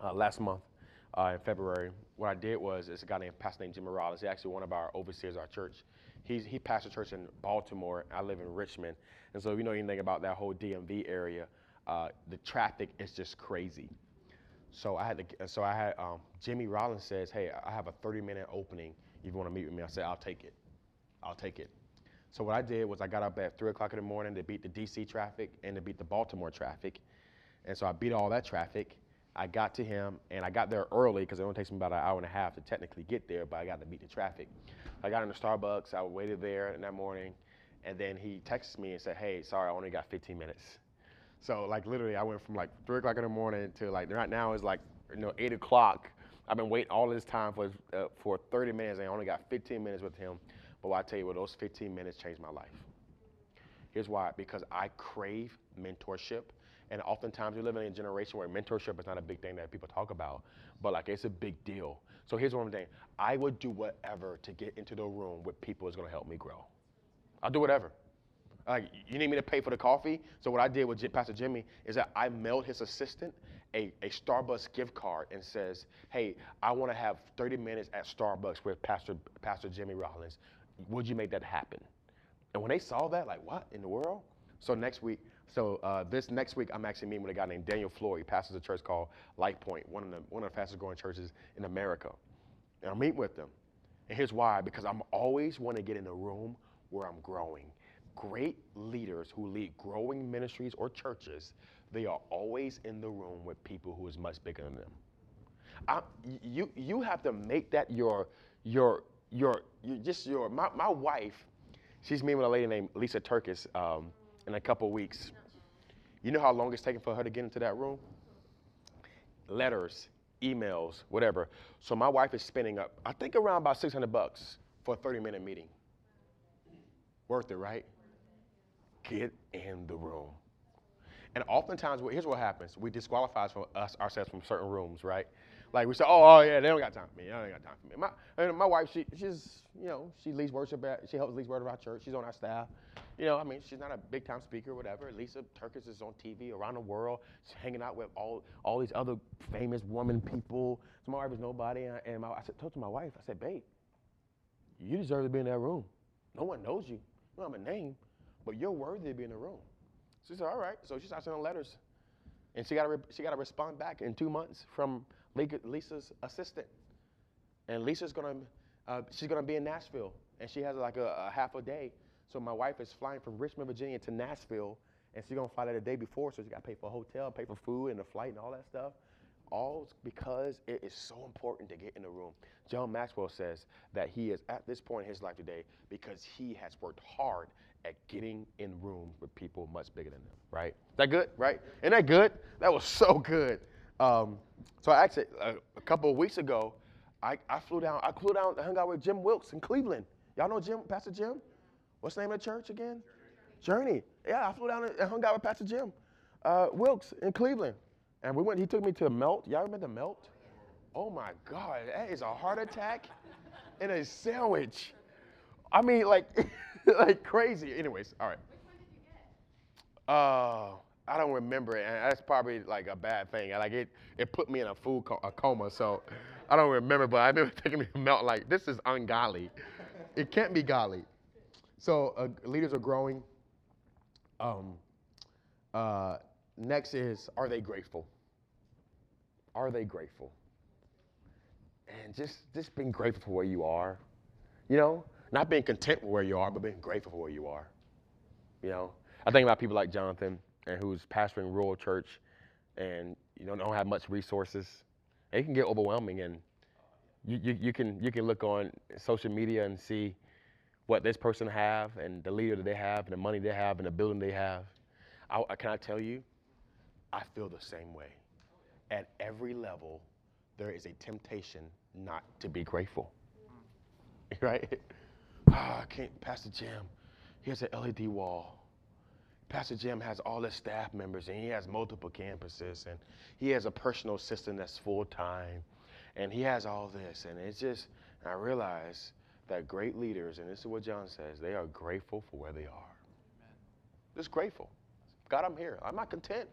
uh, last month uh, in February. What I did was it's a guy named Pastor named Jimmy Rollins. He's actually one of our overseers of our church. He's, he pastors a church in Baltimore. I live in Richmond, and so if you know anything about that whole DMV area, uh, the traffic is just crazy. So I had to, so I had um, Jimmy Rollins says, "Hey, I have a 30 minute opening. If you want to meet with me?" I said, "I'll take it. I'll take it." So what I did was I got up at three o'clock in the morning to beat the DC traffic and to beat the Baltimore traffic, and so I beat all that traffic. I got to him and I got there early because it only takes me about an hour and a half to technically get there, but I got to beat the traffic. I got into Starbucks. I waited there in that morning, and then he texted me and said, "Hey, sorry, I only got 15 minutes." So like literally, I went from like three o'clock in the morning to like right now is like you know eight o'clock. I've been waiting all this time for uh, for 30 minutes, and I only got 15 minutes with him. But I tell you what, those 15 minutes changed my life. Here's why: because I crave mentorship, and oftentimes we live in a generation where mentorship is not a big thing that people talk about, but like it's a big deal. So here's what I'm saying: I would do whatever to get into the room with people who's going to help me grow. I'll do whatever. Like, you need me to pay for the coffee? So what I did with Pastor Jimmy is that I mailed his assistant a, a Starbucks gift card and says, hey, I want to have 30 minutes at Starbucks with Pastor, Pastor Jimmy Rollins. Would you make that happen? And when they saw that, like, what in the world? So next week, so uh, this next week, I'm actually meeting with a guy named Daniel Floyd. He pastors a church called LifePoint, one of the one of the fastest growing churches in America. And I'm meeting with them. And here's why: because I'm always want to get in a room where I'm growing great leaders who lead growing ministries or churches, they are always in the room with people who is much bigger than them. I, you, you have to make that your, your, your, your just your, my, my wife, she's meeting with a lady named Lysa TerKeurst um, in a couple weeks. You know how long it's taking for her to get into that room? Letters, emails, whatever. So my wife is spending up, I think around about 600 bucks for a 30 minute meeting. Worth it, right? Get in the room. And oftentimes, here's what happens: we disqualify from us ourselves from certain rooms, right? Like we say, oh, oh yeah, they don't got time for me. They don't got time for me. My, my wife, she, she's, you know, she leads worship at, she helps lead worship at our church. She's on our staff. You know, I mean, she's not a big time speaker or whatever. Lysa TerKeurst is on TV around the world. She's hanging out with all, all these other famous woman people. So my wife is nobody. And, I, and my, I said, told to my wife, I said, babe, you deserve to be in that room. No one knows you. You don't have a name but you're worthy to be in the room. She said, all right. So she started sending letters. And she got to she got to respond back in two months from Lysa's assistant. And Lysa's gonna uh, she's gonna be in Nashville, and she has like a, a, half a day. So my wife is flying from Richmond, Virginia to Nashville, and she's gonna fly there the day before. So she got to pay for a hotel, pay for food, and the flight, and all that stuff. All because it is so important to get in the room. John Maxwell says that he is at this point in his life today because he has worked hard at getting in rooms with people much bigger than them, right? That good, right? Isn't that good? That was so good. Um, so I actually, uh, a couple of weeks ago, I, I flew down, I flew down, I hung out with Jim Wilkes in Cleveland. Y'all know Jim, Pastor Jim? What's the name of the church again? Journey. Journey. Yeah, I flew down and hung out with Pastor Jim uh, Wilkes in Cleveland. And we went, he took me to Melt. Y'all remember the Melt? Oh my God, that is a heart attack and a sandwich. I mean, like, like crazy. Anyways, all right. What kind of you get? Uh, I don't remember it, and that's probably like a bad thing. Like it, it put me in a food co- a coma, so I don't remember. But I remember taking me melt like this is ungodly. It can't be godly. So uh, leaders are growing. Um, uh, next is are they grateful? Are they grateful? And just just being grateful for where you are. You know, Not being content with where you are, but being grateful for where you are. You know, I think about people like Jonathan, and who's pastoring rural church, and you know don't have much resources. It can get overwhelming, and you, you, you can you can look on social media and see what this person have, and the leader that they have, and the money they have, and the building they have. I, can I tell you, I feel the same way. At every level, there is a temptation not to be grateful. Right? Ah, I can't. Pastor Jim, he has an LED wall. Pastor Jim has all his staff members and he has multiple campuses and he has a personal assistant that's full time and he has all this. And it's just, and I realize that great leaders, and this is what John says, they are grateful for where they are. Just grateful. God, I'm here. I'm not content,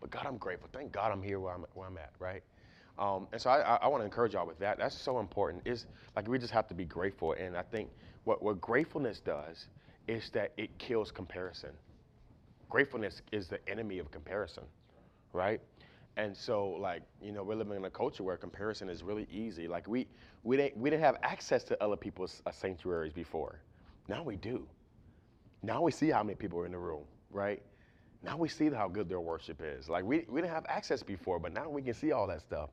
but God, I'm grateful. Thank God I'm here where I'm, where I'm at, right? Um, and so I, I, I want to encourage y'all with that. That's so important. Is like we just have to be grateful. And I think what, what gratefulness does is that it kills comparison. Gratefulness is the enemy of comparison, right? And so, like, you know, we're living in a culture where comparison is really easy. Like, we, we, didn't, we didn't have access to other people's uh, sanctuaries before. Now we do. Now we see how many people are in the room, right? Now we see how good their worship is. Like, we, we didn't have access before, but now we can see all that stuff.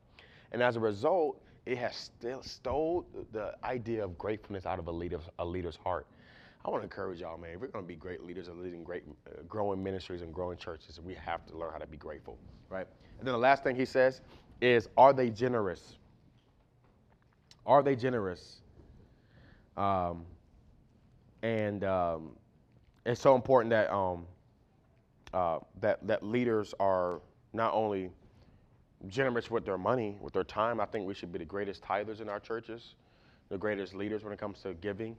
And as a result, it has still stole the idea of gratefulness out of a leader's, a leader's heart. I want to encourage y'all, man. If we're going to be great leaders and leading great, uh, growing ministries and growing churches, we have to learn how to be grateful, right? And then the last thing he says is, are they generous? Are they generous? Um, and um, it's so important that um, uh, that that leaders are not only generous with their money, with their time. I think we should be the greatest tithers in our churches, the greatest leaders when it comes to giving,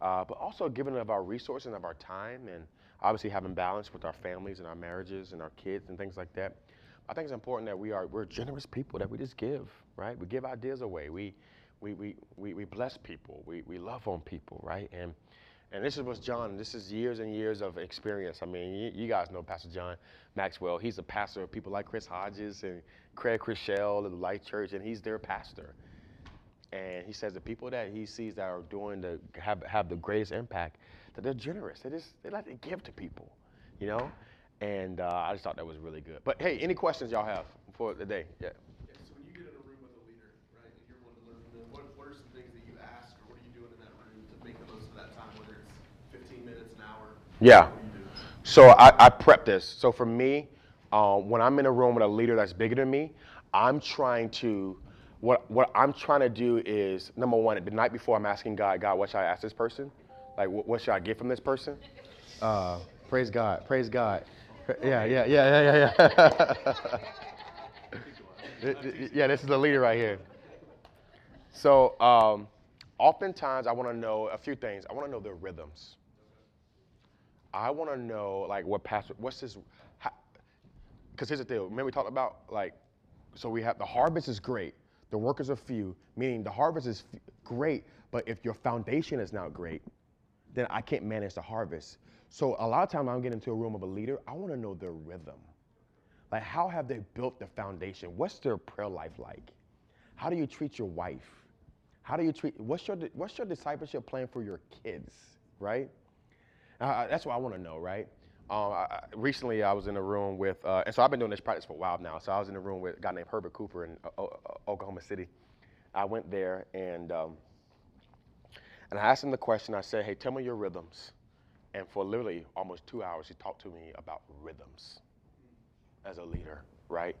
uh, but also giving of our resources and of our time, and obviously having balance with our families and our marriages and our kids and things like that. I think it's important that we are we're generous people that we just give, right? We give ideas away. We we we we, we bless people. We we love on people, right? And and this is what John, this is years and years of experience. I mean, you, you guys know Pastor John Maxwell. He's a pastor of people like Chris Hodges and Craig Groeschel of the Light Church, and he's their pastor. And he says the people that he sees that are doing the have have the greatest impact, that they're generous. They just they like to give to people, you know. And uh, I just thought that was really good. But hey, any questions y'all have for the day? Yeah. Yeah, so when you get in a room with a leader, right, and you're wanting to learn from them, what, what are some things that you ask, or what are you doing in that room to make the most of that time, whether it's 15 minutes, an hour? Yeah. So I, I prep this. So for me, uh, when I'm in a room with a leader that's bigger than me, I'm trying to, what what I'm trying to do is number one, the night before I'm asking God, God, what should I ask this person? Like, what, what should I get from this person? Uh, praise God, praise God. Yeah, yeah, yeah, yeah, yeah, yeah. Yeah, this is the leader right here. So, um, oftentimes I want to know a few things. I want to know their rhythms. I want to know like what pastor, what's his, because here's the deal. Remember we talked about like, so we have the harvest is great, the workers are few, meaning the harvest is f- great, but if your foundation is not great, then I can't manage the harvest. So a lot of times I'm getting into a room of a leader, I want to know their rhythm. Like how have they built the foundation? What's their prayer life like? How do you treat your wife? How do you treat? What's your what's your discipleship plan for your kids? Right? Uh, that's what I want to know, right? Um, I, recently, I was in a room with, uh, and so I've been doing this practice for a while now. So I was in a room with a guy named Herbert Cooper in uh, Oklahoma City. I went there and um, and I asked him the question. I said, "Hey, tell me your rhythms." And for literally almost two hours, he talked to me about rhythms as a leader, right?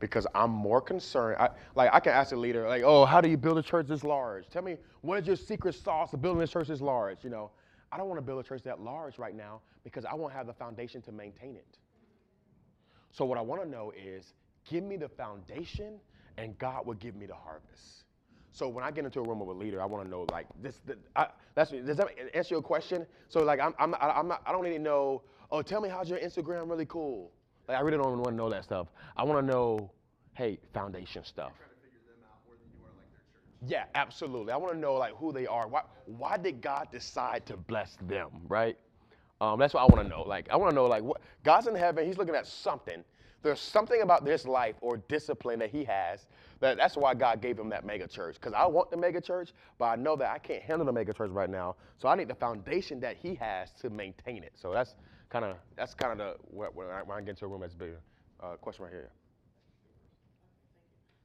Because I'm more concerned. I, like I can ask a leader, like, "Oh, how do you build a church this large? Tell me what is your secret sauce of building a church this large?" You know, I don't want to build a church that large right now because I won't have the foundation to maintain it. So what I want to know is, give me the foundation, and God will give me the harvest. So when I get into a room with a leader, I want to know like this. The, I, that's does that answer your question? So like I'm I'm I'm not, I don't need to know. Oh, tell me how's your Instagram really cool. Like I really don't want to know that stuff. I want to know, hey, foundation stuff. Trying to figure them out more than you are like their church. Yeah, absolutely. I want to know like who they are. Why why did God decide to bless them, right? Um, that's what I want to know. Like I want to know like what God's in heaven. He's looking at something there's something about this life or discipline that he has that that's why God gave him that mega church. Because I want the mega church, but I know that I can't handle the mega church right now. So I need the foundation that he has to maintain it. So that's kind of that's kind of the when I, when I get into a room that's bigger. Uh, question right here.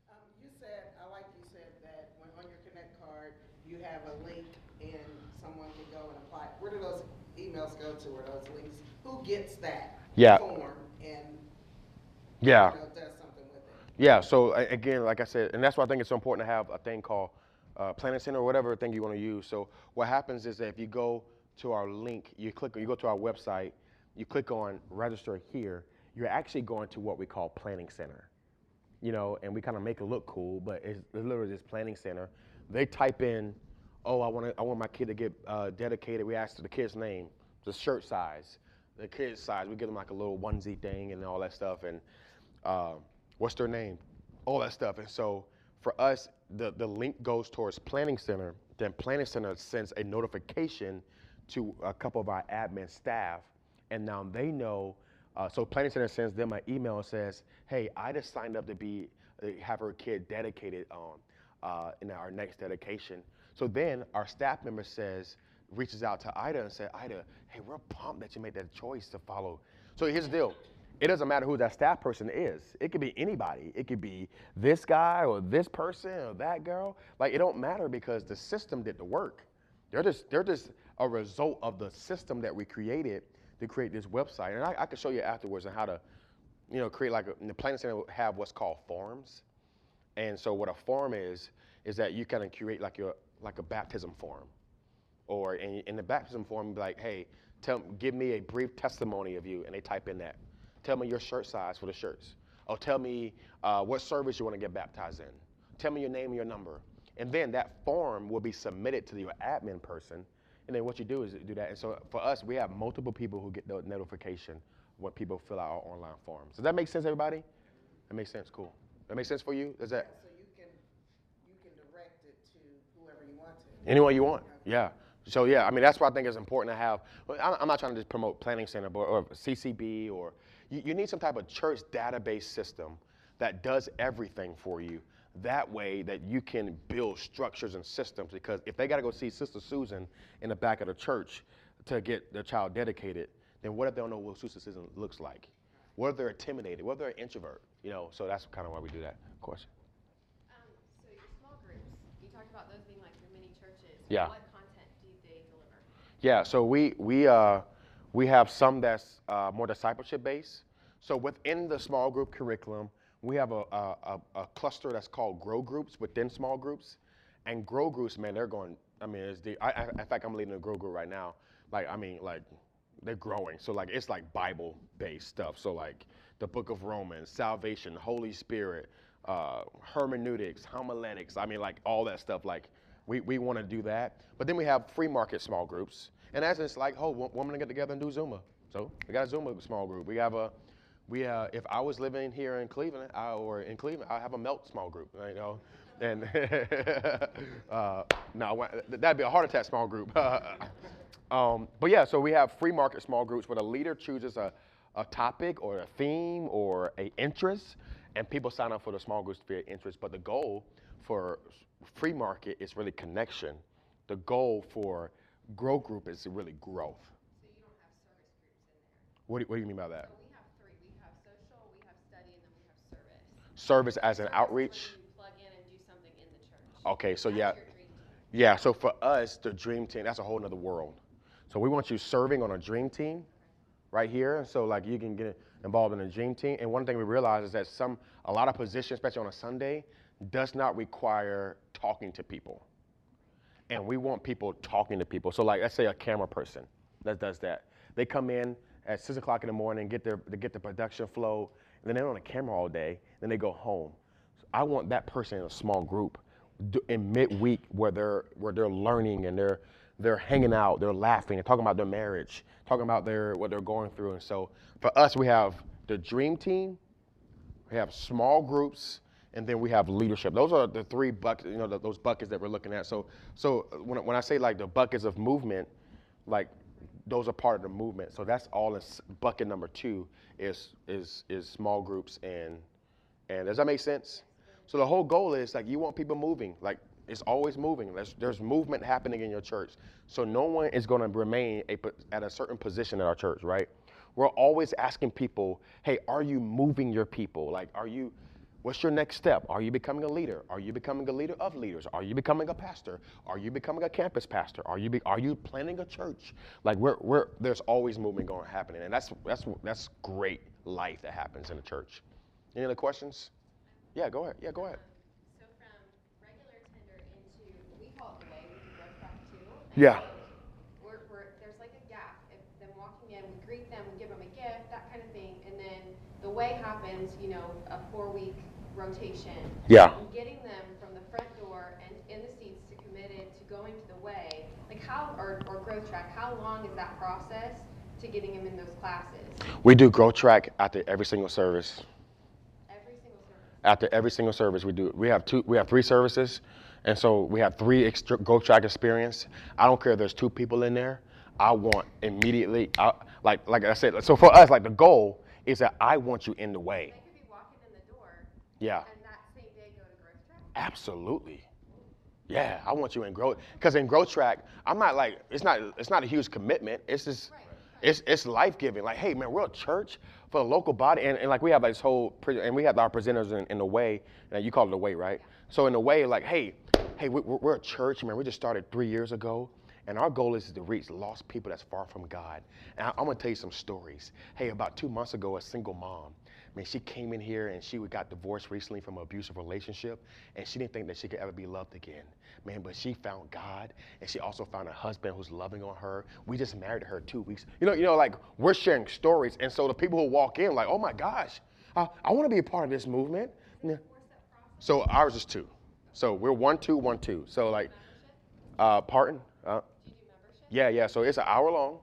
Um, you said, I like you said that when on your Connect card, you have a link and someone can go and apply. Where do those emails go to, or those links? Who gets that? Yeah. Form and, Yeah. you know, does something with it? Yeah, so again, like I said, and that's why I think it's so important to have a thing called uh, Planning Center or whatever thing you want to use. So what happens is that if you go to our link, you click, you go to our website, you click on register here, you're actually going to what we call Planning Center. You know, and we kind of make it look cool, but it's literally this Planning Center. They type in, oh, I want I want my kid to get uh, dedicated. We ask the kid's name, the shirt size, the kid's size. We give them like a little onesie thing and all that stuff, and uh, what's their name, all that stuff. And so for us, the, the link goes towards Planning Center. Then Planning Center sends a notification to a couple of our admin staff, and now they know. Uh, so Planning Center sends them an email and says, "Hey, I just signed up to be uh, have her kid dedicated on uh, in our next dedication." So then our staff member says, reaches out to Ida and said, "Ida, hey, we're pumped that you made that choice to follow." So here's the deal: it doesn't matter who that staff person is. It could be anybody. It could be this guy or this person or that girl. Like it don't matter because the system did the work. They're just they're just a result of the system that we created to create this website. And I, I can show you afterwards on how to, you know, create like a, the Planning Center have what's called forms. And so what a form is is that you kind of create like your like a baptism form or in, in the baptism form, be like, hey, tell, give me a brief testimony of you, and they type in that. Tell me your shirt size for the shirts. Or tell me uh, what service you want to get baptized in. Tell me your name and your number. And then that form will be submitted to your admin person. And then what you do is do that. And so for us, we have multiple people who get the notification when people fill out our online forms. Does that make sense, everybody? That makes sense. Cool. That makes sense for you? Does that? So you can, you can direct it to whoever you want to. Anyone you want. Yeah. So yeah, I mean that's why I think it's important to have. I'm I'm not trying to just promote Planning Center, but or CCB, or you, you need some type of church database system that does everything for you. That way, that you can build structures and systems. Because if they got to go see Sister Susan in the back of the church to get their child dedicated, then what if they don't know what Sister Susan looks like? If they're intimidated? whether they're an introvert? You know. So that's kind of why we do that. Question. Um, so your small groups, you talked about those being like your mini churches. Yeah. What content do they deliver? Yeah, so we we uh, we have some that's uh, more discipleship based. So within the small group curriculum, we have a, a, a, a cluster that's called grow groups within small groups, and grow groups, man, they're going. I mean, it's the. I, I, in fact, I'm leading a grow group right now. Like, I mean, like they're growing. So like it's like Bible based stuff. So like the Book of Romans, salvation, Holy Spirit, uh, hermeneutics, homiletics. I mean, like all that stuff. Like we, we want to do that. But then we have free market small groups. And that's just like, oh, women to get together and do Zumba. So we got a Zumba small group. We have a, we uh, if I was living here in Cleveland I, or in Cleveland, I have a melt small group, you know. And uh, no, that'd be a heart attack small group. um, but yeah, so we have free market small groups where the leader chooses a, a topic or a theme or a interest, and people sign up for the small groups their interest. But the goal for free market is really connection. The goal for grow group is really growth. So you don't have service groups in there. What do, what do you mean by that? So we have three. We have social, we have study, and then we have service. Service as an Service outreach. plug in and do something in the church. Okay, so That's yeah, your dream team. Yeah. So for us, the dream team, that's a whole nother world. So we want you serving on a dream team, right here. So like you can get involved in a dream team. And one thing we realize is that some, a lot of positions, especially on a Sunday, does not require talking to people. And we want people talking to people. So like, let's say a camera person that does that. They come in at six o'clock in the morning, get their, they get the production flow, and then they're on a camera all day. Then they go home. So I want that person in a small group in midweek where they're where they're learning and they're they're hanging out, they're laughing, they're talking about their marriage, talking about their what they're going through. And so for us, we have the dream team, we have small groups, and then we have leadership. Those are the three buckets, you know, th- those buckets that we're looking at. So, so when, when I say like the buckets of movement, like those are part of the movement. So that's all in bucket number two is is is small groups and and does that make sense? So the whole goal is like you want people moving. Like it's always moving. There's, there's movement happening in your church. So no one is going to remain a, at a certain position in our church, right? We're always asking people, hey, are you moving your people? Like, are you, what's your next step? Are you becoming a leader? Are you becoming a leader of leaders? Are you becoming a pastor? Are you becoming a campus pastor? Are you, be, are you planning a church? Like, we're, we're, there's always movement going happening. And that's, that's, that's great life that happens in the church. Any other questions? Yeah, go ahead. Yeah, go ahead. So from regular tender into, we call it the way, we do growth track too. Yeah. We're, we're, there's like a gap, if them walking in, we greet them, we give them a gift, that kind of thing, and then the way happens, you know, a four-week rotation. Yeah. And getting them from the front door and in the seats to committed to going to the way, like how, or, or growth track, how long is that process to getting them in those classes? We do growth Track after every single service. Every single service? After every single service, we do. We have two. We have three services, and so we have three extra Grow Track experience. I don't care if there's two people in there. I want immediately. I, like like I said. So for us, like the goal is that I want you in the way. They could be walking in the door Yeah. and that same day go to growth track? Absolutely. Yeah, I want you in growth because in growth track, I'm not like it's not it's not a huge commitment. It's just Right, it's it's life giving. Like, hey man, we're a church for a local body, and, and like we have this whole pre- and we have our presenters in, in the way. You call it the way, right? So in the way, like, hey, hey, we, we're, a church, man. We just started three years ago. And our goal is to reach lost people that's far from God. And I, I'm gonna tell you some stories. Hey, about two months ago, a single mom, man, she came in here and she got divorced recently from an abusive relationship, and she didn't think that she could ever be loved again, man. But she found God, and she also found a husband who's loving on her. We just married her two weeks. You know, you know, like we're sharing stories, and so the people who walk in, like, oh my gosh, I, I want to be a part of this movement. Yeah. So ours is two. So we're one, two, one, two. So like, uh, pardon. Uh, yeah, yeah. So it's an hour long,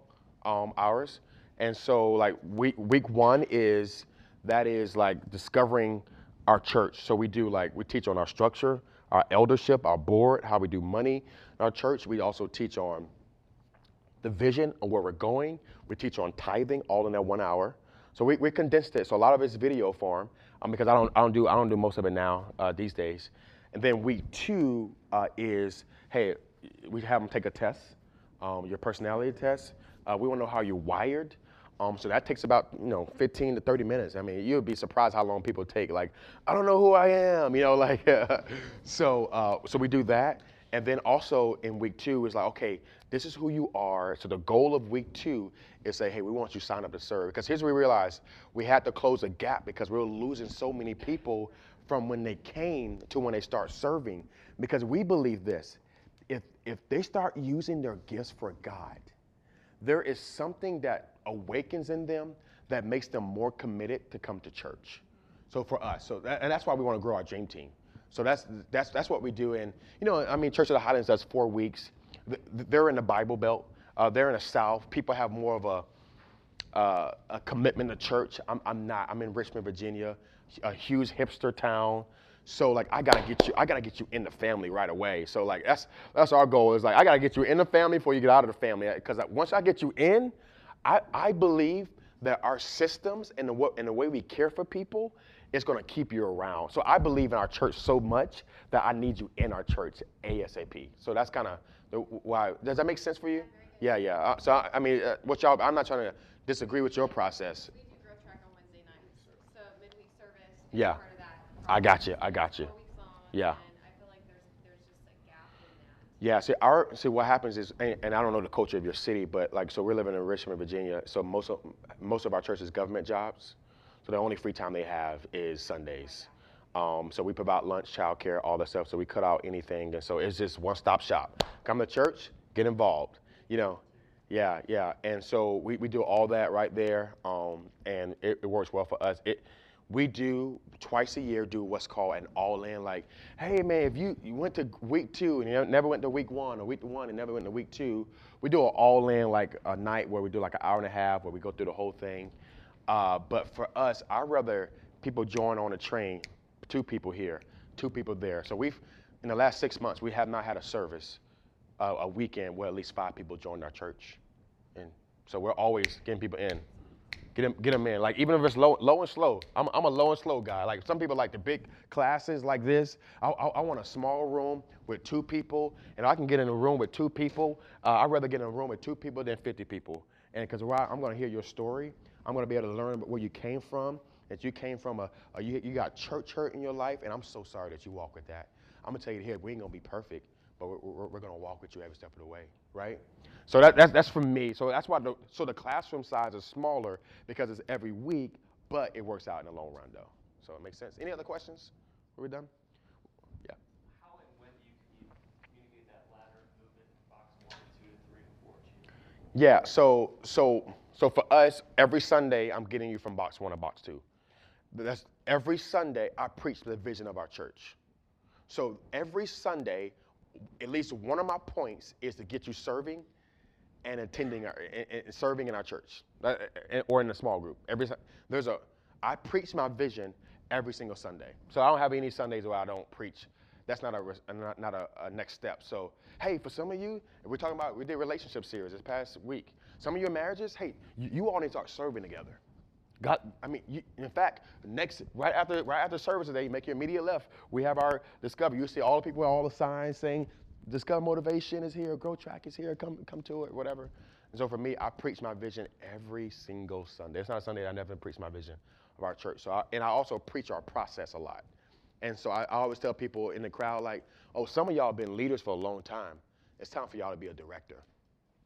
um, hours, and so like week week one is that is like discovering our church. So we do like we teach on our structure, our eldership, our board, how we do money in our church. We also teach on the vision of where we're going. We teach on tithing all in that one hour. So we, we condensed it. So a lot of it's video form um, because I don't I don't do I don't do most of it now uh, these days. And then week two uh, is hey we have them take a test, um, your personality test. Uh, we want to know how you're wired. Um, so that takes about you know 15 to 30 minutes. I mean, you'd be surprised how long people take. Like, I don't know who I am, you know, like. so uh, so we do that, and then also in week two is like, okay, this is who you are. So the goal of week two is say, hey, we want you to sign up to serve. Because here's what we realized: we had to close a gap because we were losing so many people from when they came to when they start serving. Because we believe this: if if they start using their gifts for God, there is something that awakens in them that makes them more committed to come to church. So for us, so that, and that's why we want to grow our dream team. So that's that's that's what we do. And you know, I mean, Church of the Highlands does four weeks. They're in the Bible Belt. Uh, they're in the South. People have more of a uh, a commitment to church. I'm, I'm not. I'm in Richmond, Virginia, a huge hipster town. So like, I gotta get you. I gotta get you in the family right away. So like, that's that's our goal. Is like, I gotta get you in the family before you get out of the family. Because once I get you in, I, I believe that our systems and the and the way we care for people is gonna keep you around. So I believe in our church so much that I need you in our church ASAP. So that's kind of why. Does that make sense for you? Yeah, yeah. Uh, so I, I mean, uh, what y'all? I'm not trying to disagree with your process. We do growth track on Wednesday nights, so midweek service Yeah. part of that. I got you. I got you. Yeah. And I feel like there's, there's just a gap in that. Yeah, see, our see what happens is, and, and I don't know the culture of your city, but like, so we're living in Richmond, Virginia. So most of most of our church is government jobs, so the only free time they have is Sundays. Um, so we provide lunch, childcare, all that stuff. So we cut out anything, and so it's just one-stop shop. Come to church, get involved. You know, yeah, yeah. And so we, we do all that right there, um, and it, it works well for us. It we do twice a year do what's called an all-in. Like, hey man, if you, you went to week two and you never went to week one, or week one and never went to week two, we do an all-in like a night where we do like an hour and a half where we go through the whole thing. Uh, but for us, I'd rather people join on a train, two people here, two people there. So we've in the last six months we have not had a service, uh, a weekend where at least five people joined our church, and So we're always getting people in. Get them, get them in. Like even if it's low, low and slow. I'm, I'm a low and slow guy. Like some people like the big classes like this. I, I, I want a small room with two people, and I can get in a room with two people. Uh, I'd rather get in a room with two people than 50 people. And because I'm going to hear your story, I'm going to be able to learn where you came from. That you came from a, a you, you got church hurt in your life, and I'm so sorry that you walk with that. I'm gonna tell you here, we ain't gonna be perfect, but we're, we're, we're gonna walk with you every step of the way, right? So that, that's, that's for me. So that's why the, so the classroom size is smaller because it's every week, but it works out in the long run though. So it makes sense. Any other questions? Are we done? Yeah. How and when do you communicate that ladder movement box one to two to three to four? Yeah. So so so for us, every Sunday I'm getting you from box one to box two. That's every Sunday I preach the vision of our church. So every Sunday, at least one of my points is to get you serving and attending our, and, and serving in our church uh, uh, or in a small group. Every there's a I preach my vision every single Sunday. So I don't have any Sundays where I don't preach. That's not a uh, not, not a, a next step. So hey, for some of you, we're talking about we did relationship series this past week. Some of your marriages, hey, you, you all need to start serving together. God, I mean, you, in fact, next right after right after service today, you make your immediate left. We have our discover. You see all the people, all the signs saying, "Discover motivation is here, Grow Track is here, come come to it, whatever." And so for me, I preach my vision every single Sunday. It's not a Sunday that I never preach my vision of our church. So I, and I also preach our process a lot. And so I, I always tell people in the crowd, like, "Oh, some of y'all been leaders for a long time. It's time for y'all to be a director."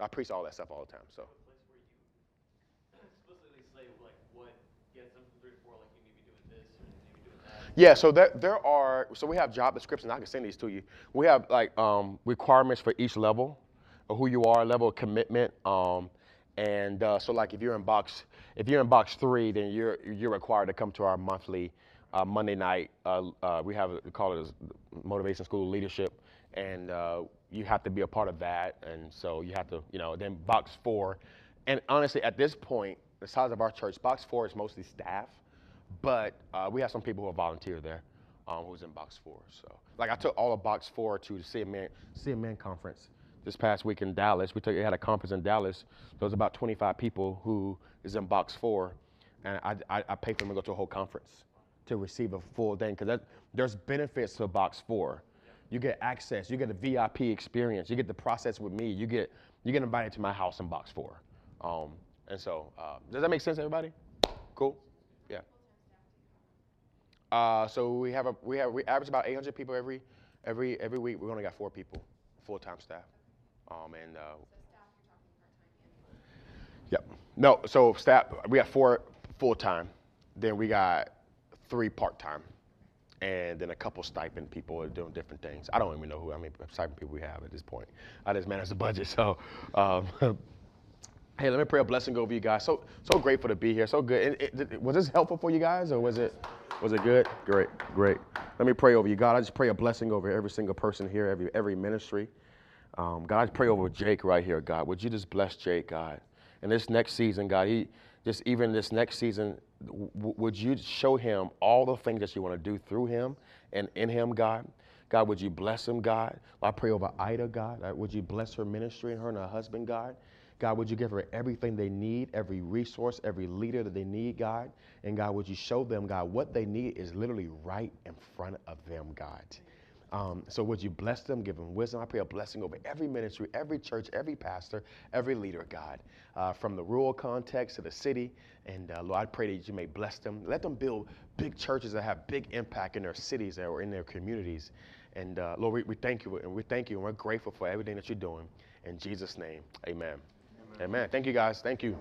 I preach all that stuff all the time. So. A place where you explicitly say like what gets them from three to four, like you need to be doing this or you need to be doing that. Yeah, so there, there are, so we have job descriptions. I can send these to you. We have like um, requirements for each level of who you are, level of commitment. Um, and uh, so like if you're in box, if you're in box three, then you're, you're required to come to our monthly uh, Monday night. Uh, uh, we have, we call it Motivation School Leadership. And uh, you have to be a part of that. And so you have to, you know, then box four. And honestly, at this point, the size of our church, box four is mostly staff. But uh, we have some people who are volunteer there um, who's in box four. So, like, I took all of box four to the CMN, CMN conference this past week in Dallas. We took, we had a conference in Dallas. There was about 25 people who is in box four, and I, I, I paid for them to go to a whole conference to receive a full thing because there's benefits to box four. You get access, you get a VIP experience, you get the process with me, you get you get invited to my house in box four. Um, and so, uh, does that make sense, everybody? Cool. Uh, so we have a we have we average about 800 people every every every week. We only got four people, full time staff. Um, and uh, yep. No, so staff we got four full time. Then we got three part time, and then a couple stipend people are doing different things. I don't even know who I mean stipend people we have at this point. I just manage the budget. So. Um, Hey, let me pray a blessing over you guys. So so grateful to be here. So good. It- it- was this helpful for you guys, or was it was it good? Great, great. Let me pray over you, God. I just pray a blessing over every single person here, every every ministry. Um, God, I pray over Jake right here, God. Would you just bless Jake, God? And this next season, God, he just even this next season, w- would you show him all the things that you want to do through him and in him, God? God, would you bless him, God? I pray over Ida, God. Would you bless her ministry and her and her husband, God? God, would you give her everything they need, every resource, every leader that they need, God? And God, would you show them, God, what they need is literally right in front of them, God. Um, so would you bless them, give them wisdom? I pray a blessing over every ministry, every church, every pastor, every leader, God, uh, from the rural context to the city. And uh, Lord, I pray that you may bless them. Let them build big churches that have big impact in their cities or in their communities. And uh, Lord, we, we thank you, and we thank you, and we're grateful for everything that you're doing. In Jesus' name, amen. Amen. Thank you, guys. Thank you.